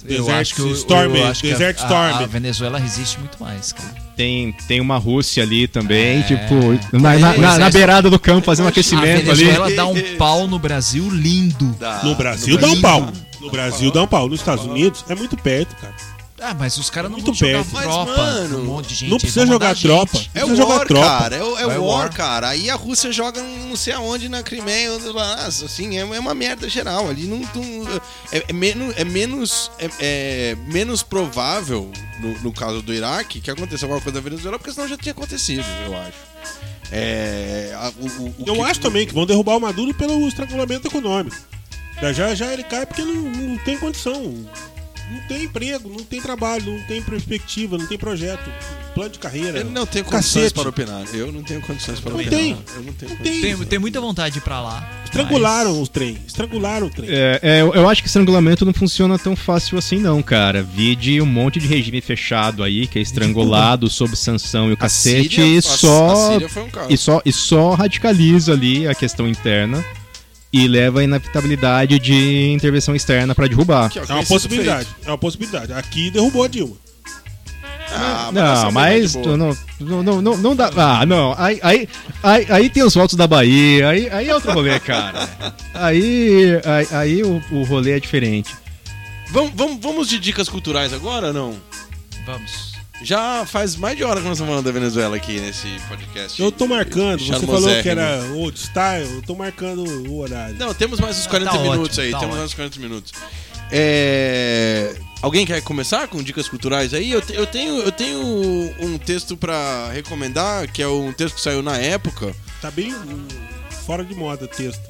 eu Desert acho que, o- Storm, eu acho que Desert a, Storm. A, a Venezuela resiste muito mais, cara. Tem, tem uma Rússia ali também, É. tipo, na, na, na- na beirada do campo fazendo A aquecimento ali. Venezuela dá um pau no Brasil lindo. No Brasil dá um pau. No Brasil dá um pau. Nos Estados Unidos é muito perto, cara. Ah, mas os caras não Muito vão jogar perto. Mas, tropa. mano, um monte de gente. não precisa jogar tropa. gente. É o jogar War, tropa. cara. É o, é É War, War. cara. Aí a Rússia joga não sei aonde na Crimeia, onde lá, assim, é, é uma merda geral. Ali não, não- é, é menos, é menos, é, é menos provável no, no caso do Iraque que aconteça alguma coisa na Venezuela, porque senão já tinha acontecido, eu acho. É, a- o- o- o Eu que- acho também que vão derrubar o Maduro pelo estrangulamento econômico. Já- Já, já ele cai porque não, não tem condição. Não tem emprego, não tem trabalho, não tem perspectiva, não tem projeto, plano de carreira. Ele não tem condições Cacete. para opinar. Eu não tenho condições para Não opinar. tem. Eu não tenho Não condições. tem. Tem, tem muita vontade de ir pra lá. Estrangularam mas- o trem. Estrangularam o trem. É, é, eu eu acho que estrangulamento não funciona tão fácil assim, não, cara. Vide um monte de regime fechado aí, que é estrangulado sob sanção e o A cacete, Síria- e a- só. a Síria foi um caso. E só, e só radicaliza ali a questão interna. E leva a inevitabilidade de intervenção externa para derrubar. Que, ó, É uma possibilidade. É uma possibilidade. Aqui derrubou a Dilma. Ah, essa Não, é mas não, não, não, não, não dá. Ah, não. Aí, aí, aí, aí tem os votos da Bahia, aí, aí é outro rolê, cara. Aí, aí, aí o, o rolê é diferente. Vamos, vamos, vamos de dicas culturais agora ou não? Vamos. Já faz mais de hora que nós estamos falando da Venezuela aqui nesse podcast. Eu tô marcando. Você falou que era old style. Eu tô marcando o horário. Não, temos mais uns 40 Tá minutos ótimo, aí. tá temos ótimo. mais uns 40 minutos. É, Alguém quer começar com dicas culturais aí? Eu, te- eu tenho, eu tenho um texto pra recomendar, que é um texto que saiu na época. Tá bem fora de moda o texto.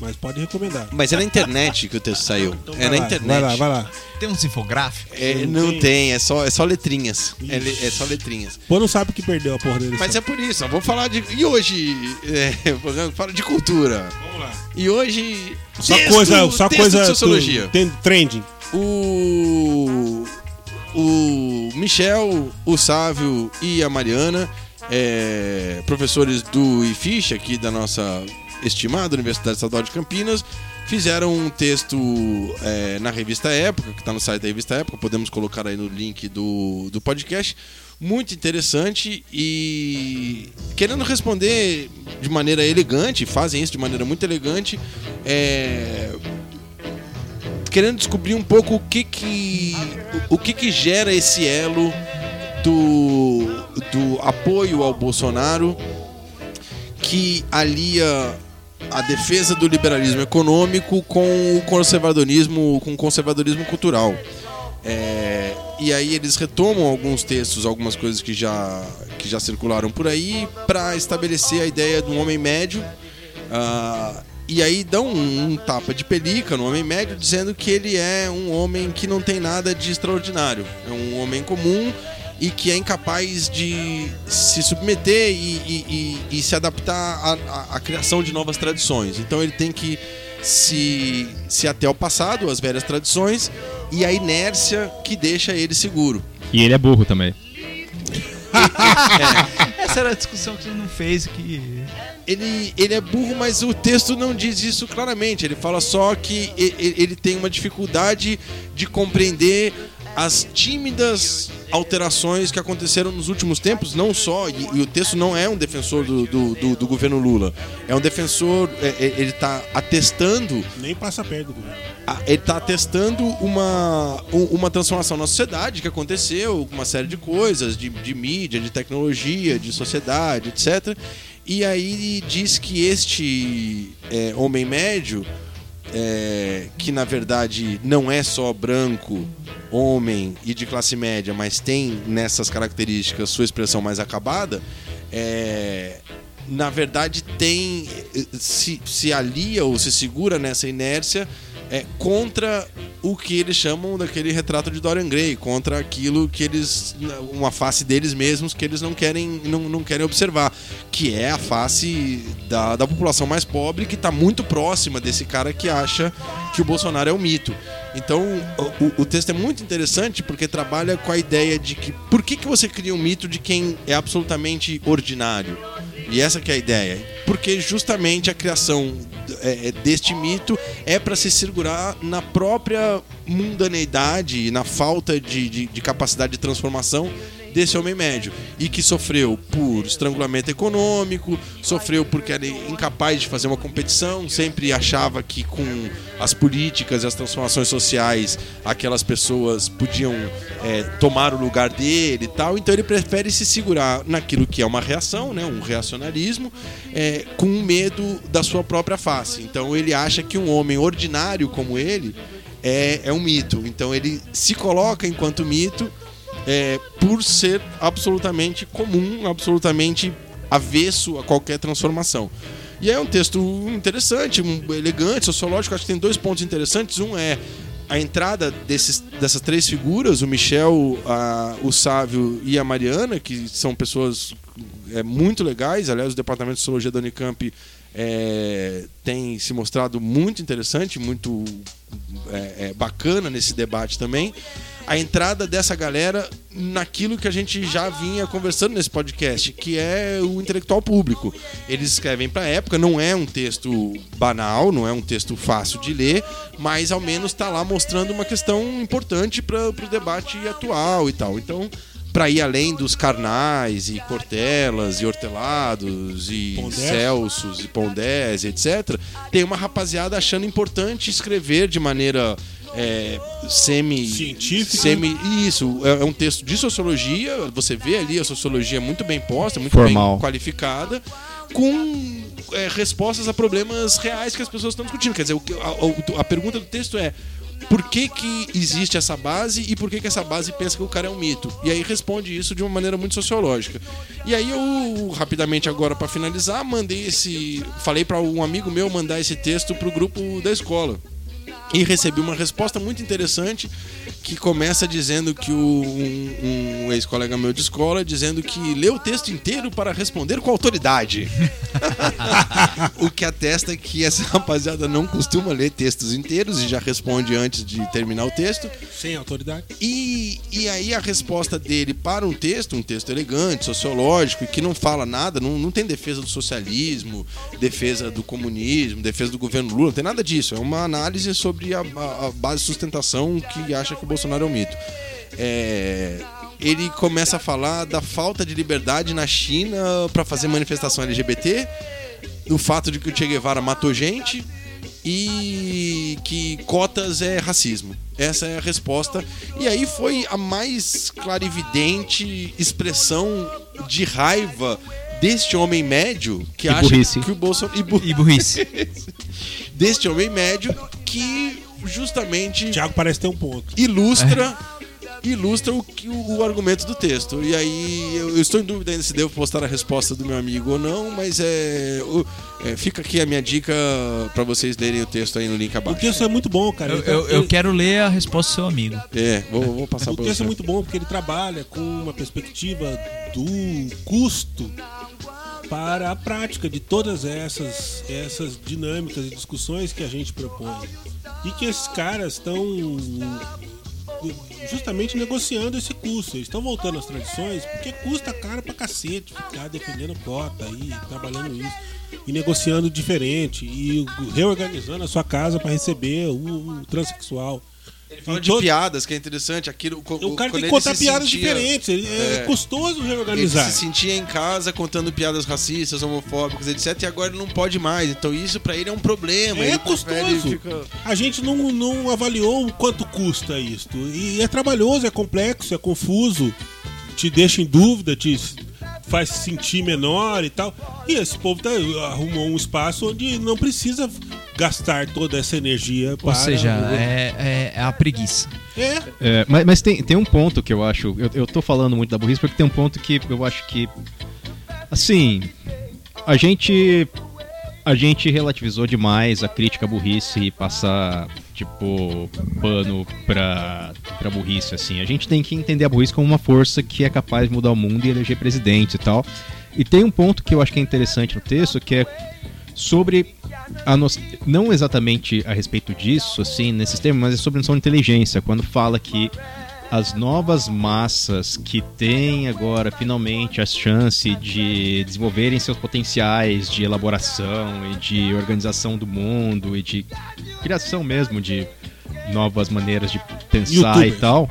Mas pode recomendar. Mas é na internet que o texto saiu. Então é na lá, internet. Vai lá, vai lá. Tem uns infográficos? É, Não tem. tem, é só, é só letrinhas. É, é só letrinhas. Pô, não sabe que perdeu a porra dele. Mas é por isso, vamos falar de. E hoje? É, fala de cultura. Vamos lá. E hoje. Só texto- coisa, só texto coisa de sociologia. tu- tem trending. O. O Michel, o Sávio e a Mariana, é, professores do IFISH, aqui da nossa estimada Universidade Estadual de Campinas, fizeram um texto é, na revista Época, que está no site da revista Época, podemos colocar aí no link do, do podcast. Muito interessante e querendo responder de maneira elegante, fazem isso de maneira muito elegante, é, querendo descobrir um pouco o que que o que que gera esse elo do, do apoio ao Bolsonaro que alia a defesa do liberalismo econômico com o conservadorismo com o conservadorismo cultural É, e aí eles retomam alguns textos algumas coisas que já que já circularam por aí para estabelecer a ideia de um homem médio ah, e aí dão um, um tapa de pelica no homem médio, dizendo que ele é um homem que não tem nada de extraordinário. É um homem comum e que é incapaz de se submeter e, e- e- e se adaptar à, à- criação de novas tradições. Então ele tem que se, se até ao passado, às velhas tradições, e a inércia que deixa ele seguro. E ele é burro também. Essa era a discussão que gente não fez que. ele, ele é burro, mas o texto não diz isso claramente. Ele fala só que e- e- ele tem uma dificuldade de compreender as tímidas alterações que aconteceram nos últimos tempos, não só, e, e o texto não é um defensor do, do, do- do governo Lula, é um defensor, é- é- ele está atestando Nem passa perto do a- ele está testando uma, um- uma transformação na sociedade que aconteceu, uma série de coisas, de, de mídia, de tecnologia, de sociedade, etc. E aí diz que este é, homem médio, é, que na verdade não é só branco, homem e de classe média, mas tem nessas características sua expressão mais acabada, é, na verdade tem se, se alia ou se segura nessa inércia é, contra o que eles chamam daquele retrato de Dorian Gray, contra aquilo que eles uma face deles mesmos que eles não querem não, não querem observar, que é a face da, da população mais pobre que está muito próxima desse cara que acha que o Bolsonaro é um mito. Então o, o- texto é muito interessante porque trabalha com a ideia de que por que, que você cria um mito de quem é absolutamente ordinário? E essa que é a ideia. Porque justamente a criação é, é, deste mito é para se segurar na própria mundaneidade e na falta de, de- de capacidade de transformação desse homem médio e que sofreu por estrangulamento econômico, sofreu porque era incapaz de fazer uma competição, sempre achava que com as políticas e as transformações sociais aquelas pessoas podiam é, tomar o lugar dele e tal, então ele prefere se segurar naquilo que é uma reação, né, um reacionarismo, é, com medo da sua própria face. Então ele acha que um homem ordinário como ele é, é um mito. Então ele se coloca enquanto mito é, por ser absolutamente comum, absolutamente avesso a qualquer transformação. E é um texto interessante, um, elegante, sociológico. Acho que tem dois pontos interessantes. Um é a entrada desses, dessas três figuras, o Michel, a- o Sávio e a Mariana, que são pessoas é, muito legais. Aliás, o Departamento de Sociologia da Unicamp é, tem se mostrado muito interessante, muito é, é, bacana nesse debate também. A entrada dessa galera naquilo que a gente já vinha conversando nesse podcast, que é o intelectual público. Eles escrevem para época, não é um texto banal, não é um texto fácil de ler, mas ao menos está lá mostrando uma questão importante para o debate atual e tal. Então, para ir além dos carnais e cortelas e hortelados e Pondés. celsos e pondés, etc. Tem uma rapaziada achando importante escrever de maneira é, semi Científica. semi isso é, é um texto de sociologia você vê ali a sociologia muito bem posta muito Formal. bem qualificada com é, respostas a problemas reais que as pessoas estão discutindo quer dizer o que- a- a pergunta do texto é por que, que existe essa base e por que, que essa base pensa que o cara é um mito? E aí responde isso de uma maneira muito sociológica. E aí eu, rapidamente agora para finalizar, mandei esse. Falei para um amigo meu mandar esse texto pro grupo da escola. E recebi uma resposta muito interessante que começa dizendo que o- um, um ex-colega meu de escola dizendo que leu o texto inteiro para responder com autoridade. o que atesta que essa rapaziada não costuma ler textos inteiros e já responde antes de terminar o texto. Sem autoridade. E, e aí a resposta dele para um texto, um texto elegante, sociológico, e que não fala nada, não, não tem defesa do socialismo, defesa do comunismo, defesa do governo Lula, não tem nada disso. É uma análise sobre a, a- a base de sustentação que acha que o Bolsonaro é um mito. É, ele começa a falar da falta de liberdade na China para fazer manifestação LGBT, do fato de que o Che Guevara matou gente e que cotas é racismo. Essa é a resposta. E aí foi a mais clarividente expressão de raiva deste homem médio que E acha burrice. que o Bolsonaro e bu- E burrice. deste homem médio que justamente Tiago parece ter um ponto. ilustra ilustra o, que- o, o argumento do texto. E aí eu, eu estou em dúvida ainda se devo postar a resposta do meu amigo ou não, mas é, o- é, fica aqui a minha dica para vocês lerem o texto aí no link O abaixo. texto é muito bom, cara. Eu, tá- eu, eu ele- quero ler a resposta do seu amigo. É, vou, vou passar O texto você. é muito bom porque ele trabalha com uma perspectiva do custo para a prática de todas essas, essas dinâmicas e discussões que a gente propõe. E que esses caras estão justamente negociando esse custo. Eles estão voltando às tradições porque custa caro pra cacete ficar defendendo cota aí, trabalhando isso. E negociando diferente e reorganizando a sua casa para receber o, o transexual. Fala E de todo- piadas, que é interessante. Aquilo, co- o cara tem que ele contar se piadas sentia- diferentes. ele- É, É. custoso Ele reorganizar. se sentia em casa contando piadas racistas, homofóbicas, etc. E agora ele não pode mais. Então isso pra ele é um problema. É ele custoso. fica- A gente não, não avaliou o quanto custa isto. E é trabalhoso, é complexo, é confuso, te deixa em dúvida, te faz se sentir menor e tal. E esse povo tá, arrumou um espaço onde não precisa gastar toda essa energia para. Ou seja, é, é a preguiça. É, É, mas mas tem, tem um ponto que eu acho. Eu, eu tô falando muito da burrice porque tem um ponto que eu acho que. Assim. A gente. A gente relativizou demais a crítica à burrice e passar, tipo, pano pra, pra burrice, assim. A gente tem que entender a burrice como uma força que é capaz de mudar o mundo e eleger presidentes e tal. E tem um ponto que eu acho que é interessante no texto, que é sobre a no... não exatamente a respeito disso, assim, nesses termos, mas é sobre a noção de inteligência, quando fala que as novas massas que têm agora finalmente a chance de desenvolverem seus potenciais de elaboração e de organização do mundo e de criação mesmo de novas maneiras de pensar Youtubers. e tal,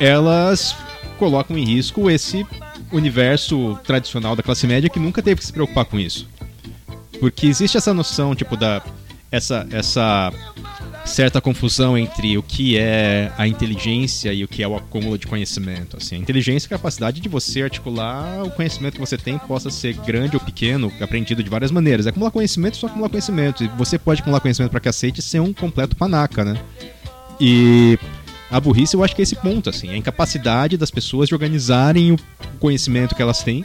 elas colocam em risco esse universo tradicional da classe média que nunca teve que se preocupar com isso. Porque existe essa noção, tipo, da. Essa, essa certa confusão entre o que é a inteligência e o que é o acúmulo de conhecimento. Assim, a inteligência é a capacidade de você articular o conhecimento que você tem, possa ser grande ou pequeno, aprendido de várias maneiras. É acumular conhecimento, só acumular conhecimento. E você pode acumular conhecimento pra cacete e ser um completo panaca, né? E a burrice eu acho que é esse ponto, assim, a incapacidade das pessoas de organizarem o conhecimento que elas têm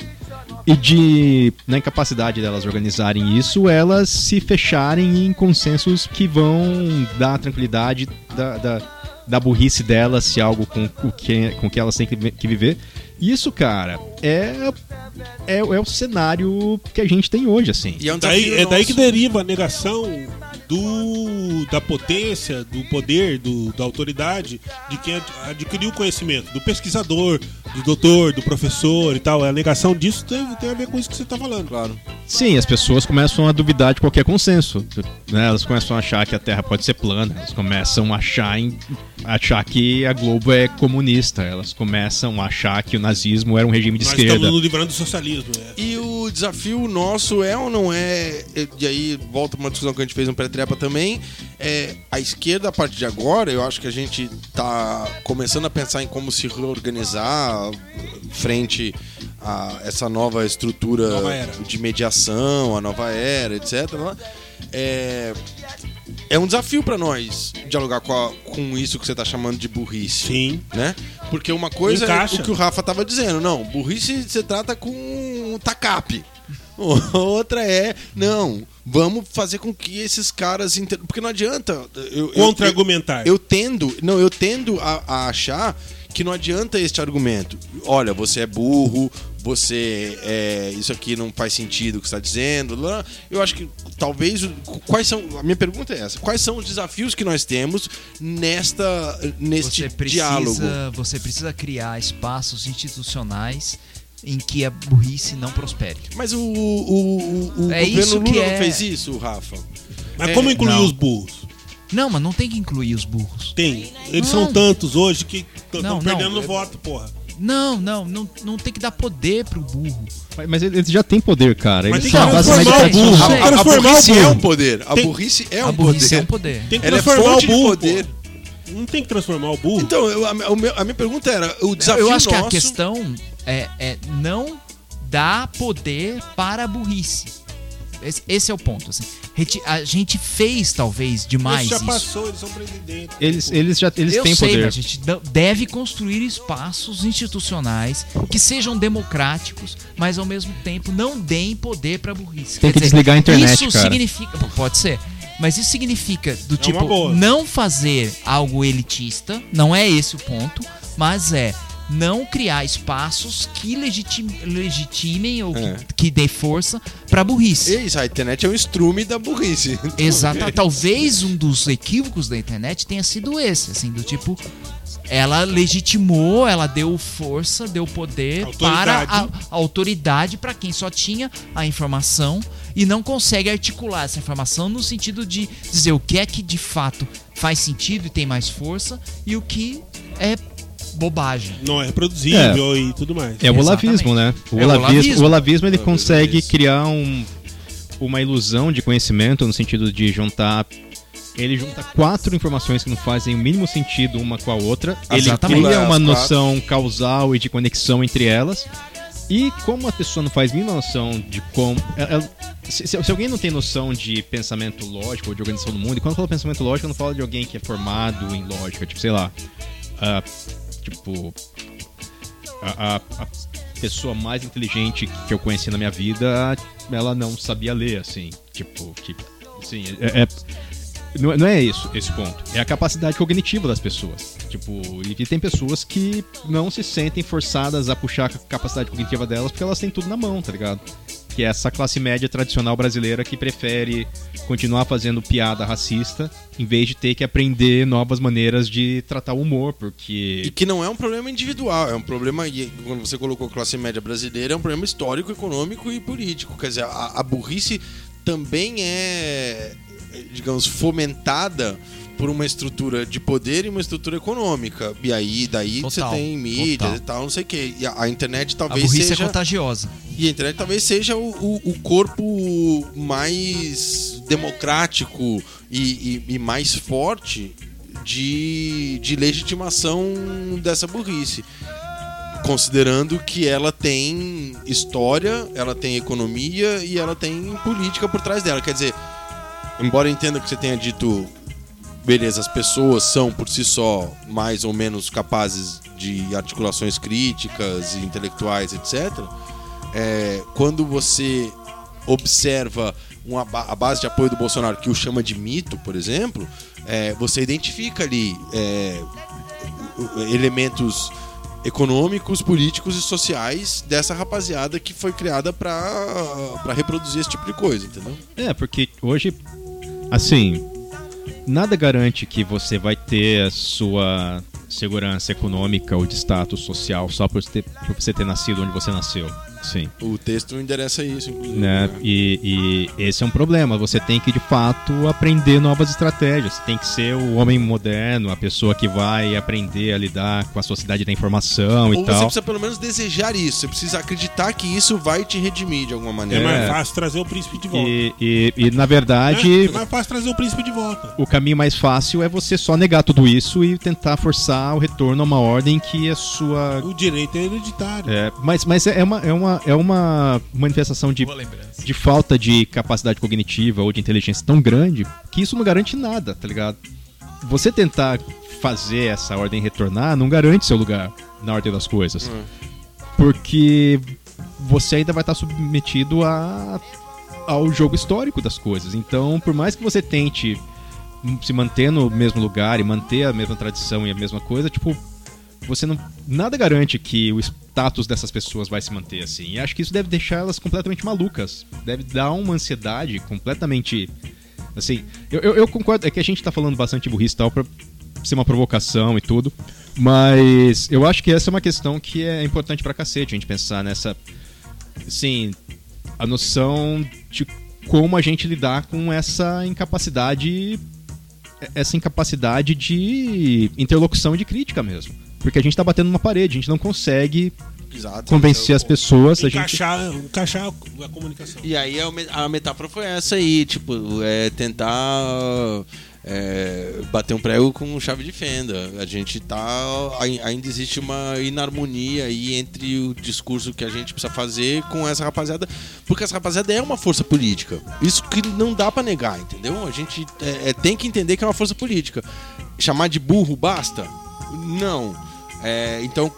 e de, na incapacidade delas organizarem isso, elas se fecharem em consensos que vão dar a tranquilidade da, da, da burrice delas se algo com o que, com que elas têm que, vi- que viver. Isso, cara, é, é, é o cenário que a gente tem hoje, assim. E é um daí, é daí que deriva a negação do da potência, do poder, do, da autoridade de quem ad- adquiriu o conhecimento, do pesquisador, do doutor, do professor e tal. A negação disso tem, tem a ver com isso que você está falando. Claro. Sim, as pessoas começam a duvidar de qualquer consenso. né? Elas começam a achar que a Terra pode ser plana, elas começam a achar, em- achar que a Globo é comunista, elas começam a achar que o nazismo era um regime de Nós esquerda. estamos nos livrando do socialismo. né? E o desafio nosso é ou não é, e aí volta pra uma discussão que a gente fez no pré-trepa também, é a esquerda a partir de agora, eu acho que a gente tá começando a pensar em como se reorganizar frente a essa nova estrutura Nova de mediação, a nova era, etc. né? É, é um desafio pra nós dialogar com, a- com isso que você tá chamando de burrice Sim. né? Porque uma coisa Encaixa. é o que o Rafa tava dizendo, não, burrice você trata com tacape. Outra é, não, vamos fazer com que esses caras. inter- Porque não adianta. Contra-argumentar. Eu, eu tendo. Não, eu tendo a, a achar que não adianta este argumento. Olha, você é burro, você é. Isso aqui não faz sentido o que você está dizendo. lá. Eu acho que talvez. Quais são. A minha pergunta é essa. Quais são os desafios que nós temos nesta, neste Você precisa, diálogo? você precisa criar espaços institucionais em que a burrice não prospere. Mas o, o, o, o É governo isso que Lula é- não fez isso, Rafa? Mas É, como incluir não. os burros? Não, mas não tem que incluir os burros. Tem. Eles Não. são tantos hoje que Não, estão perdendo no voto, porra. Não, não, não, não tem que dar poder pro burro. Mas- Mas eles já têm poder, cara. Mas Eles tem são que a base transformar o burro. Tem A, a o burrice é um poder. A Tem- burrice é a um burrice poder. é um poder. Tem que é transformar fonte o burro. Não tem que transformar o burro. Então, eu- a, a- a minha pergunta era: o desafio Eu acho que a nosso- questão é, é não dar poder para a burrice. Esse, esse é o ponto. assim. A gente fez, talvez, demais Isso já isso. passou, eles são presidentes. Eles, eles já eles Eu têm sei, poder. mas a gente deve construir espaços institucionais que sejam democráticos, mas ao mesmo tempo não deem poder para burrice. Tem Quer que desligar a internet, Isso cara. significa, pode ser, mas isso significa do uma tipo não fazer algo elitista, não é esse o ponto, mas é não criar espaços que legitim- legitimem ou É. que, que dê força para burrice. É isso, a internet é um estrume da burrice. Exato. Talvez um dos equívocos da internet tenha sido esse, assim, do tipo. Ela legitimou, ela deu força, deu poder para Autoridade. a, a autoridade para quem só tinha a informação e não consegue articular essa informação no sentido de dizer o que é que de fato faz sentido e tem mais força e o que é bobagem. Não é reproduzível e tudo mais. É o olavismo, né? O É o olavismo, olavismo. o olavismo ele Olavismo, consegue criar um, uma ilusão de conhecimento no sentido de juntar. Ele junta quatro informações que não fazem o mínimo sentido uma com a outra. Ele Exatamente. cria uma noção causal e de conexão entre elas. E como a pessoa não faz a mínima noção de como. ela- ela- se, se- alguém não tem noção de pensamento lógico ou de organização do mundo, e quando eu falo pensamento lógico, eu não falo de alguém que é formado em lógica, tipo, sei lá. ah, tipo. A, a- a pessoa mais inteligente que eu conheci na minha vida, ela não sabia ler, assim. Tipo, que. Assim, é. é- não, é- não é isso, esse ponto. É a capacidade cognitiva das pessoas. Tipo, e tem pessoas que não se sentem forçadas a puxar a capacidade cognitiva delas porque elas têm tudo na mão, tá ligado? Que é essa classe média tradicional brasileira que prefere continuar fazendo piada racista em vez de ter que aprender novas maneiras de tratar o humor, E porque. que não é um problema individual, é um problema, e quando você colocou classe média brasileira, é um problema histórico, econômico e político. Quer dizer, a, a burrice também é, digamos, fomentada por uma estrutura de poder e uma estrutura econômica. E aí, daí Total, você tem mídias total. e tal, não sei o quê. E a, a internet A talvez burrice é seja. contagiosa. E a internet talvez seja o, o- o corpo mais democrático e, e- e mais forte de, de legitimação dessa burrice. Considerando que ela tem história, ela tem economia e ela tem política por trás dela. Quer dizer, embora eu entenda que você tenha dito, beleza, as pessoas são por si só mais ou menos capazes de articulações críticas intelectuais, etc. É, quando você observa uma a base de apoio do Bolsonaro que o chama de mito, por exemplo, é, você identifica ali é, elementos econômicos, políticos e sociais dessa rapaziada que foi criada pra reproduzir esse tipo de coisa, entendeu? É, porque hoje Assim, nada garante que você vai ter a sua segurança econômica ou de status social só por ter, por você ter nascido onde você nasceu. Sim. O texto endereça isso, inclusive. Né? E, e esse é um problema. Você tem que, de fato, aprender novas estratégias. Você tem que ser o homem moderno, a pessoa que vai aprender a lidar com a sociedade da informação e Ou você tal. precisa pelo menos desejar isso. Você precisa acreditar que isso vai te redimir de alguma É, maneira. mais fácil trazer o príncipe de volta. E, e, e, na É, verdade, é mais fácil trazer o príncipe de volta. o caminho mais fácil é você só negar tudo isso e tentar forçar o retorno a uma ordem que a sua. O direito é hereditário. É, mas mas é, uma, é, uma, é uma manifestação de, de falta de capacidade cognitiva ou de inteligência tão grande que isso não garante nada, tá ligado? Você tentar fazer essa ordem retornar não garante seu lugar na ordem das coisas. Porque você ainda vai estar submetido a, ao jogo histórico das coisas. Então, por mais que você tente se manter no mesmo lugar e manter a mesma tradição e a mesma coisa, tipo, você não nada garante que o status dessas pessoas vai se manter assim. E acho que isso deve deixar elas completamente malucas. Deve dar uma ansiedade completamente assim. Eu, eu, eu concordo é que a gente tá falando bastante burrice e tal pra ser uma provocação e tudo, mas eu acho que essa é uma questão que é importante pra cacete a gente pensar nessa assim, a noção de como a gente lidar com essa incapacidade essa incapacidade de interlocução e de crítica mesmo. Porque a gente tá batendo numa parede, a gente não consegue Exato. convencer as pessoas, a gente Encaixar, encaixar a comunicação. E aí a metáfora foi essa aí, tipo, é tentar é, bater um prego com chave de fenda. A gente tá. ai- Ainda existe uma inarmonia aí entre o discurso que a gente precisa fazer com essa rapaziada, porque essa rapaziada é uma força política. Isso que não dá pra negar, entendeu? A gente é, é, tem que entender que é uma força política. Chamar de burro basta? Não. É, então,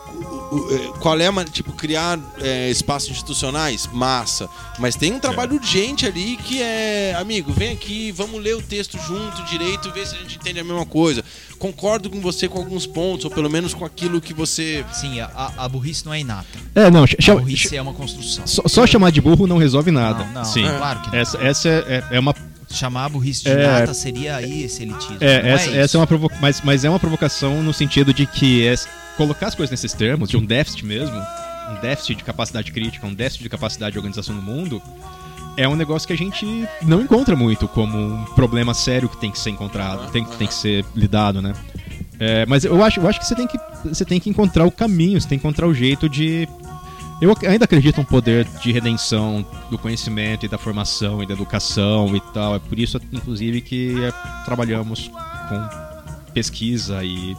é, qual é a tipo criar é, espaços institucionais? Massa. Mas tem um trabalho urgente ali que é, amigo, vem aqui, vamos ler o texto junto, direito, ver se a gente entende a mesma coisa. Concordo com você com alguns pontos, ou pelo menos com aquilo que você. Sim, a, a- burrice não é inata. É, não, A burrice é uma construção. só, só chamar de burro não resolve nada. Não, não, Sim. claro que não. Essa, essa é, é uma Chamar a burrice de É. inata seria aí esse elitismo. É, não essa, é essa é uma provo mas, mas é uma provocação no sentido de que é colocar as coisas nesses termos, de um déficit mesmo, um déficit de capacidade crítica, um déficit de capacidade de organização no mundo, é um negócio que a gente não encontra muito como um problema sério que tem que ser encontrado, tem, que- tem que ser lidado, né? É, mas eu acho, eu acho que você tem que você tem que encontrar o caminho, você tem que encontrar o jeito de eu ainda acredito no poder de redenção do conhecimento e da formação e da educação e tal. É por isso, inclusive, que é, trabalhamos com pesquisa e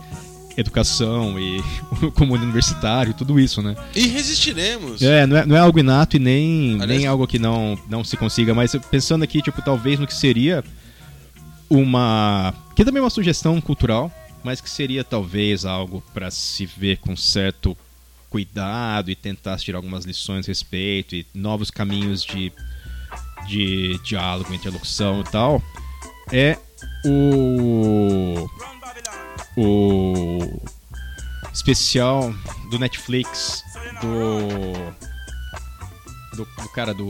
educação e o comune universitário tudo isso, né? E resistiremos. É, não é, não é algo inato e nem, Aliás- nem algo que não, não se consiga, mas pensando aqui, tipo, talvez no que seria uma. que também é uma sugestão cultural, mas que seria talvez algo para se ver com certo cuidado e tentar tirar algumas lições a respeito e novos caminhos de, de diálogo, interlocução e tal, é o. o especial do Netflix do. do, do cara do.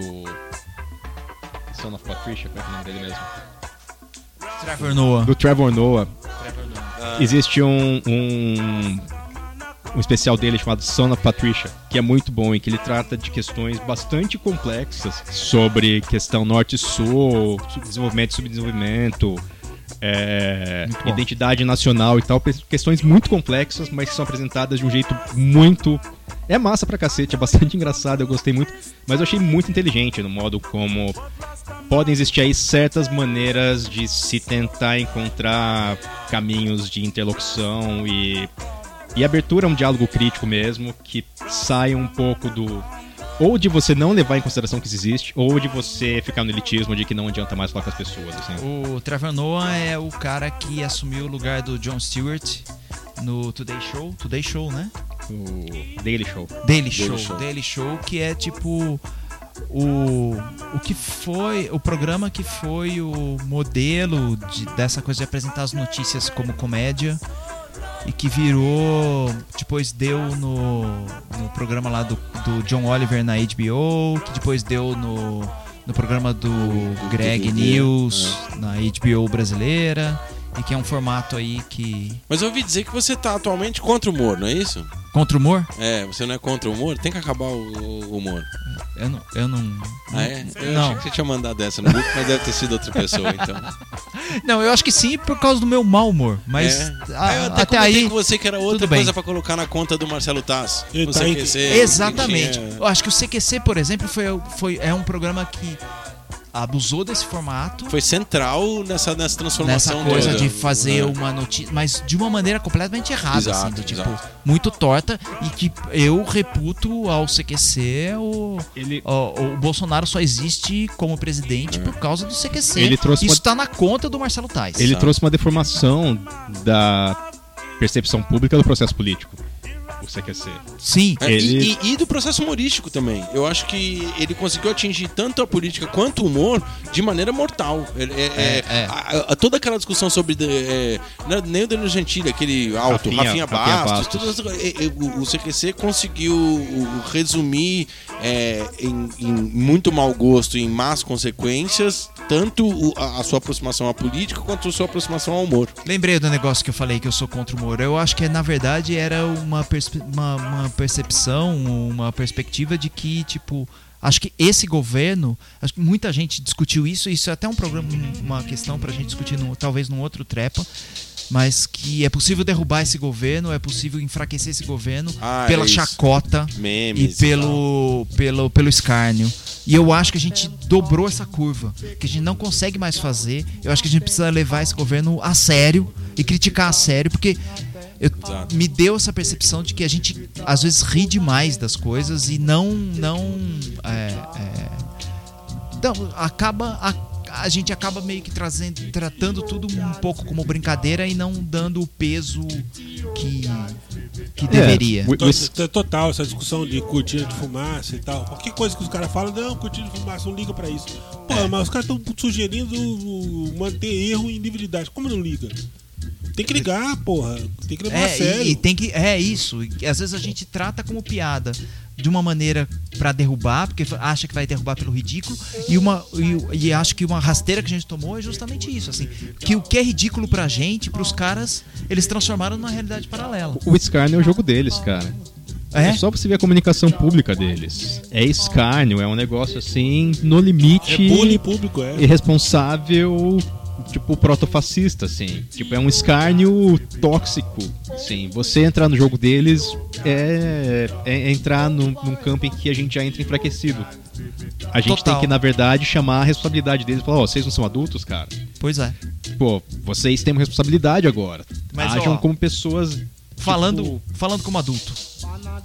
Son of Patricia, como é que é o nome dele mesmo? Trevor Noah. Do Trevor Noah. Existe um, um. um especial dele chamado Son of Patricia, que é muito bom e que ele trata de questões bastante complexas sobre questão norte-sul, desenvolvimento e subdesenvolvimento, é, identidade nacional e tal, questões muito complexas, mas que são apresentadas de um jeito muito. É massa pra cacete, é bastante engraçado, eu gostei muito, mas eu achei muito inteligente no modo como podem existir aí certas maneiras de se tentar encontrar caminhos de interlocução e, e abertura a um diálogo crítico mesmo, que saia um pouco do. Ou de você não levar em consideração que isso existe, ou de você ficar no elitismo de que não adianta mais falar com as pessoas. Assim. O Trevor Noah é o cara que assumiu o lugar do Jon Stewart no Today Show. Today Show, né? O Daily Show. Daily Show. Show. Daily Show, que é tipo o, o que foi o programa que foi o modelo de- dessa coisa de apresentar as notícias como comédia e que virou depois deu no, no programa lá do, do John Oliver na HBO que depois deu no no programa do Greg DVD, News, na HBO brasileira, e que é um formato aí que. Mas eu ouvi dizer que você tá atualmente contra o humor, não é isso? Contra o humor? É, você não é contra o humor? Tem que acabar o, o humor. Eu não. Eu não, Ah, é? Eu Não. achei que você tinha mandado dessa no grupo, mas deve ter sido outra pessoa, então. não, eu acho que sim por causa do meu mau humor. Mas É. a- eu até, até aí. com você que era outra coisa pra colocar na conta do Marcelo Taz. Ele No tá em- CQC, Exatamente. tinha- Eu acho que o CQC, por exemplo, foi, foi, é um programa que abusou desse formato. Foi central nessa, nessa Nessa transformação coisa toda. de fazer É. uma notícia, mas de uma maneira completamente errada, Exato, assim, do tipo, exato. muito torta e que eu reputo ao CQC o, Ele, o, o Bolsonaro só existe como presidente por causa do CQC. Ele trouxe Isso uma- tá na conta do Marcelo Tais. ele Exato. trouxe uma deformação da percepção pública do processo político. O CQC. Sim. É, Ele- e, e- e do processo humorístico também. Eu acho que ele conseguiu atingir tanto a política quanto o humor de maneira mortal. É- é- É, é. a- a- toda aquela discussão sobre. é, não é nem o Danilo Gentili, aquele alto, Rafinha- Rafinha, Rafinha Bastos. Bastos. é, é, o, o CQC conseguiu resumir é, em, em muito mau gosto, em más consequências, tanto o- a, a sua aproximação à política quanto a sua aproximação ao humor. Lembrei do negócio que eu falei que eu sou contra o humor. Eu acho que na verdade era uma, perspe- uma, uma percepção, uma perspectiva de que, tipo, acho que esse governo, acho que muita gente discutiu isso, isso é até um programa, uma questão pra gente discutir no, talvez num outro trepa. Mas que é possível derrubar esse governo, é possível enfraquecer esse governo Ah, pela é chacota e Memes. pelo, pelo, pelo escárnio. E eu acho que a gente dobrou essa curva, que a gente não consegue mais fazer. Eu acho que a gente precisa levar esse governo a sério e criticar a sério, porque eu- me deu essa percepção de que a gente às vezes ri demais das coisas e não não é, é, então, acaba a, a gente acaba meio que trazendo tratando tudo um pouco como brincadeira e não dando o peso que que deveria. o- to- Total, essa discussão de cortina de fumaça e tal. Qualquer coisa que os caras falam, não, cortina de fumaça, não liga pra isso. Pô, É. mas os caras estão sugerindo manter erro em livre didática. Como não liga? Tem que ligar, porra. Tem que levar a É, sério. e, e tem que. É isso. E às vezes a gente trata como piada de uma maneira pra derrubar, porque acha que vai derrubar pelo ridículo, e uma e, e acho que uma rasteira que a gente tomou é justamente isso, assim, que o que é ridículo pra gente, pros caras, eles transformaram numa realidade paralela. O escárnio é o jogo deles, cara. É? É só você ver a comunicação pública deles. É escárnio, é um negócio assim, no limite. É bullying público, é. irresponsável, tipo, protofascista, assim. Tipo, é um escárnio tóxico, assim. Você entrar no jogo deles é, é entrar num, num campo em que a gente já entra enfraquecido. A gente Total. tem que, na verdade, chamar a responsabilidade deles e falar, ó, vocês não são adultos, cara? Pois é. Pô, vocês têm uma responsabilidade agora. Mas, Ajam ó, como pessoas... Falando, tipo, falando como adulto.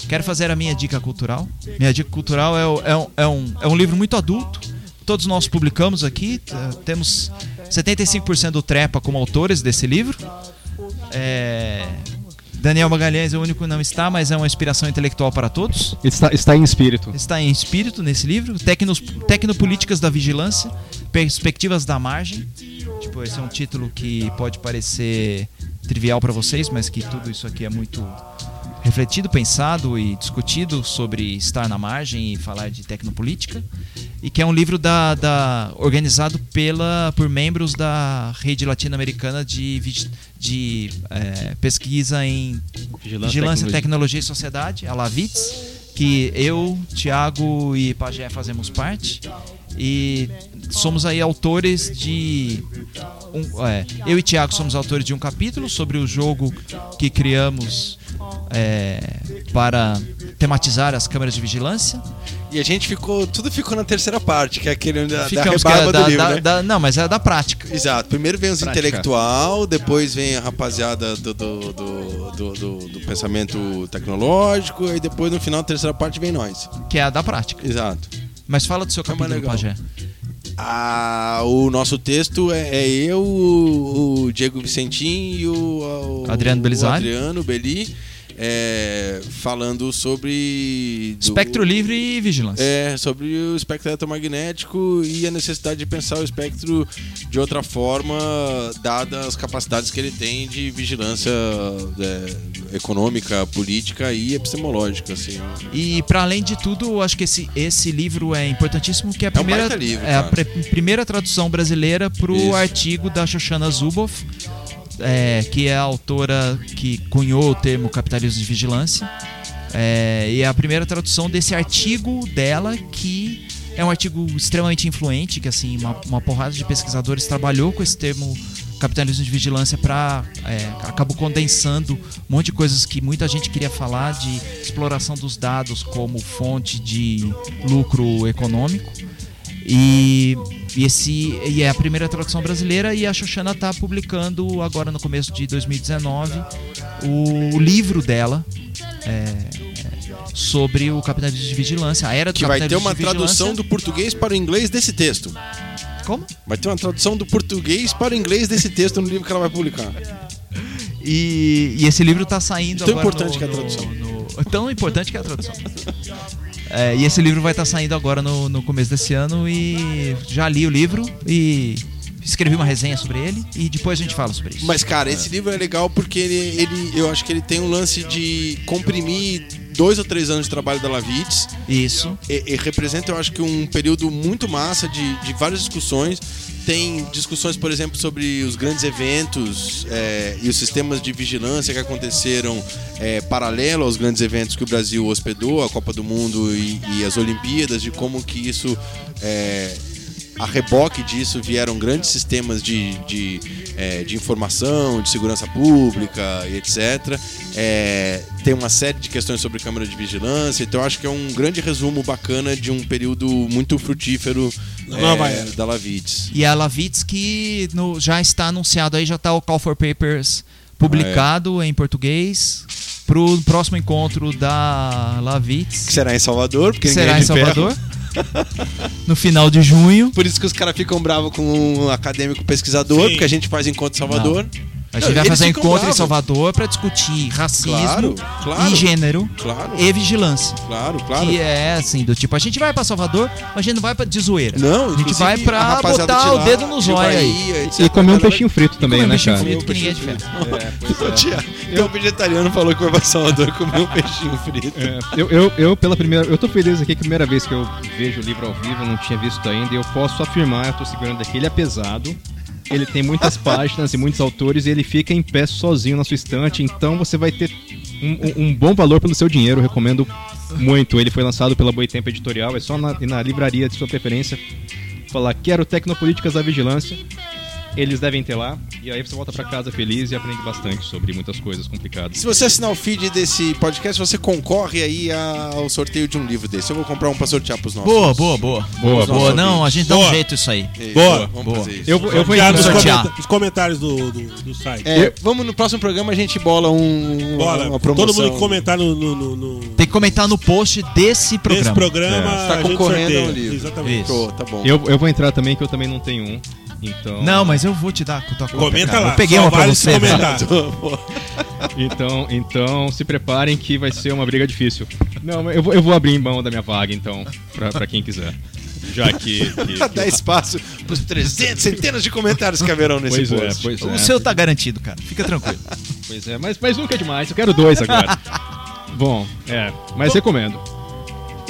Quero fazer a minha dica cultural. Minha dica cultural é, é um, é, um, é um livro muito adulto. Todos nós publicamos aqui. Temos 75% do Trepa como autores desse livro. É, Daniel Magalhães é o único que não está, mas é uma inspiração intelectual para todos. está, está em espírito. Está em espírito nesse livro. Tecnos, Tecnopolíticas da Vigilância, Perspectivas da Margem. Tipo, esse é um título que pode parecer trivial para vocês, mas que tudo isso aqui é muito refletido, pensado e discutido sobre estar na margem e falar de tecnopolítica. E que é um livro da, da- organizado pela, por membros da rede latino-americana de, de eh, pesquisa em Vigilância, Vigilância, tecnologia. Tecnologia e Sociedade, a Lavitz, que eu, Thiago e Pajé fazemos parte. E somos aí autores de. um- é, eu e Thiago somos autores de um capítulo sobre o jogo que criamos é, para tematizar as câmeras de vigilância. E a gente ficou. Tudo ficou na terceira parte, que é aquele da, da Ficamos que rebarba é do da- livro, da- né? da- não, mas é da prática. Exato. Primeiro vem os Prática. intelectual, depois vem a rapaziada do, do, do, do, do- do pensamento tecnológico, e depois no final, a terceira parte, vem nós. Que é a da prática. Exato. Mas fala do seu É mais capítulo, legal. Pajé. Ah, o nosso texto é, é eu, o, Diego Vicentim e o, o Adriano Belisário. o Adriano Beli. É, falando sobre. do- Espectro livre e vigilância. É, sobre o espectro eletromagnético e a necessidade de pensar o espectro de outra forma, dadas as capacidades que ele tem de vigilância é, econômica, política e epistemológica. Assim. E para além de tudo, acho que esse, esse livro é importantíssimo, que é a um primeira, baita livro, é a primeira tradução brasileira pro Isso. artigo da Shoshana Zuboff, é, que é a autora que cunhou o termo capitalismo de vigilância. É, e é a primeira tradução desse artigo dela que é um artigo extremamente influente, que assim uma, uma porrada de pesquisadores trabalhou com esse termo capitalismo de vigilância para acabou condensando um monte de coisas que muita gente queria falar de exploração dos dados como fonte de lucro econômico e, e esse e é a primeira tradução brasileira e a Xoxana está publicando agora no começo de 2019 o livro dela é, é, sobre o capitalismo de vigilância, a era do Que vai ter uma tradução do português para o inglês desse texto. Como? Vai ter uma tradução do português para o inglês desse texto no livro que ela vai publicar. E, e esse livro tá saindo Tão agora. importante no- que é a no- tradução. no- tão importante que é a tradução. É, e esse livro vai estar saindo agora no, no começo desse ano e já li o livro e escrevi uma resenha sobre ele e depois a gente fala sobre isso. Mas, cara, esse livro é legal porque ele, ele, eu acho que ele tem um lance de comprimir dois ou três anos de trabalho da Lavitz Isso. e, e representa, eu acho que um período muito massa de, de várias discussões. Tem discussões, por exemplo, sobre os grandes eventos é, e os sistemas de vigilância que aconteceram é, paralelo aos grandes eventos que o Brasil hospedou, a Copa do Mundo e, e as Olimpíadas, de como que isso é, a reboque disso vieram grandes sistemas de, de, é, de informação, de segurança pública e etc. É, tem uma série de questões sobre câmara de vigilância, então eu acho que é um grande resumo bacana de um período muito frutífero Da é, da Lavitz. E a Lavitz que no- já está anunciado aí, já está o Call for Papers publicado em português pro próximo encontro da Lavitz, Que será em Salvador, porque será é em de ferro. Salvador. no final de junho. Por isso que os caras ficam bravos com um acadêmico pesquisador, Sim. porque a gente faz encontro em Salvador. A gente vai fazer um encontro em bravos. Salvador para discutir racismo Claro, claro. e gênero Claro, e vigilância. claro, claro. Que é assim, do tipo, a gente vai pra Salvador, mas a gente não vai pra de zoeira. Não, a gente vai pra a rapaziada botar o dedo no de zóio aí. E comer um peixinho frito também, Comer né, peixinho cara? frito que ninguém é de ferro. É, é. Tem um vegetariano falou que vai pra Salvador comer um peixinho frito. É, eu, eu, eu, pela primeira. Eu tô feliz aqui que a primeira vez que eu vejo o livro ao vivo, eu não tinha visto ainda, e eu posso afirmar, eu tô segurando aqui, ele é pesado. Ele tem muitas páginas e muitos autores e ele fica em pé sozinho na sua estante, então você vai ter um, um- bom valor pelo seu dinheiro, recomendo muito. Ele foi lançado pela Boitempo Editorial, é só na, na livraria de sua preferência falar quero Tecnopolíticas da Vigilância. Eles devem ter lá, e aí você volta pra casa feliz e aprende bastante sobre muitas coisas complicadas. Se você assinar o feed desse podcast, você concorre aí ao sorteio de um livro desse. Eu vou comprar um pra sortear pros nossos. Boa, boa, boa. Boa, boa. Não, a gente dá um jeito isso aí. Boa. Vamos Boa. fazer isso. Eu, vou- eu vou Enviar os comentários do, do, do site. É, vamos no próximo programa a gente bola um Bora, uma promoção. todo mundo que comentar no, no, no, no- Tem que comentar no post desse programa. nesse programa, É. Tá concorrendo ao livro. Exatamente. Tá bom. Eu, eu vou entrar também, que eu também não tenho um. Então. Não, mas eu vou te dar a tua cópia, Comenta cara. lá. Eu peguei uma pra vale se você. Então, então se preparem que vai ser uma briga difícil. Não, mas eu vou, eu vou abrir em mão da minha vaga, então, pra, pra quem quiser. Já que. que- Dá espaço pros 300, centenas de comentários que haverão nesse Pois é, post. pois é. O seu tá garantido, cara. Fica tranquilo. Pois é, mas, mas nunca é demais, eu quero dois agora. Bom, é, mas recomendo.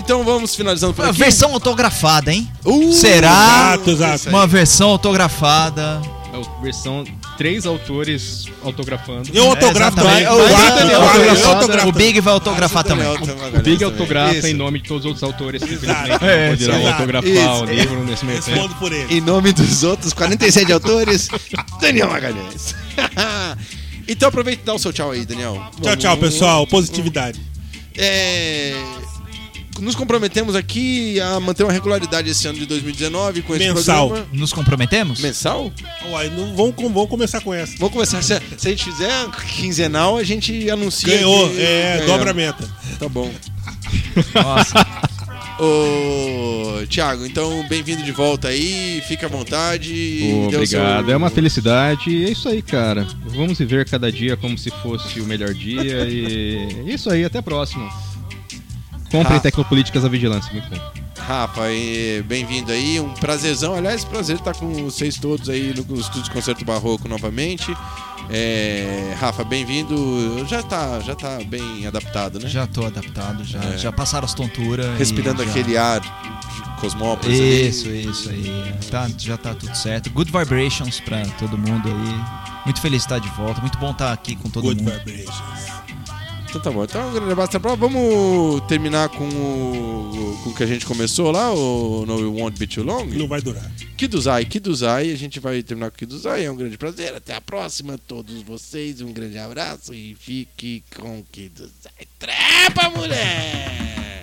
Então vamos finalizando por Uma aqui. versão autografada, hein? Uh, Será? Exato, exato. Uma versão autografada. É a versão três autores autografando. Eu autografo exatamente. também. Vai, Quatro, Daniel, quatro, eu autografada. autografo O Big vai autografar também. O Big autografa em nome de todos os outros autores que infelizmente não É, poderão exato. autografar Isso. o livro nesse meio tempo. Respondo por ele. Em nome dos outros 47 autores, Daniel Magalhães. então aproveita e dá o seu tchau aí, Daniel. Tchau, Vamos- tchau, pessoal. Positividade. É, Nos comprometemos aqui a manter uma regularidade esse ano de 2019 com esse Mensal. programa. Nos comprometemos? Mensal? Uai, não, vamos, vamos começar com essa. Vamos começar. Se, se a gente fizer quinzenal, a gente anuncia. Ganhou, que- é, dobra a meta. Tá bom. Nossa. Ô, Thiago, então bem-vindo de volta aí, fica à vontade. O obrigado. seu- É uma felicidade. É isso aí, cara. Vamos viver cada dia como se fosse o melhor dia. E é isso aí, até a próxima. Comprem Ah. Tecnopolíticas da Vigilância, muito bom. Rafa, bem-vindo aí, um prazerzão. Aliás, prazer estar com vocês todos aí no Estúdio de Concerto Barroco novamente. É, Rafa, bem-vindo. Já tá, já tá bem adaptado, né? Já tô adaptado, já, É. já passaram as tonturas. e Respirando já- aquele ar de Cosmópolis. ali. Isso, isso aí. Tá, já tá tudo certo. Good vibrations pra todo mundo aí. Muito feliz de estar de volta. Muito bom estar aqui com todo Good mundo. vibrations. Então tá bom. Então, um grande abraço. Até a próxima. Vamos terminar com o, com o que a gente começou lá, o No It Won't Be Too Long? Não vai durar. Kiduzai, Kiduzai, a gente vai terminar com Kiduzai. É um grande prazer. Até a próxima, todos vocês. Um grande abraço e fique com Kiduzai. Trepa, moleque!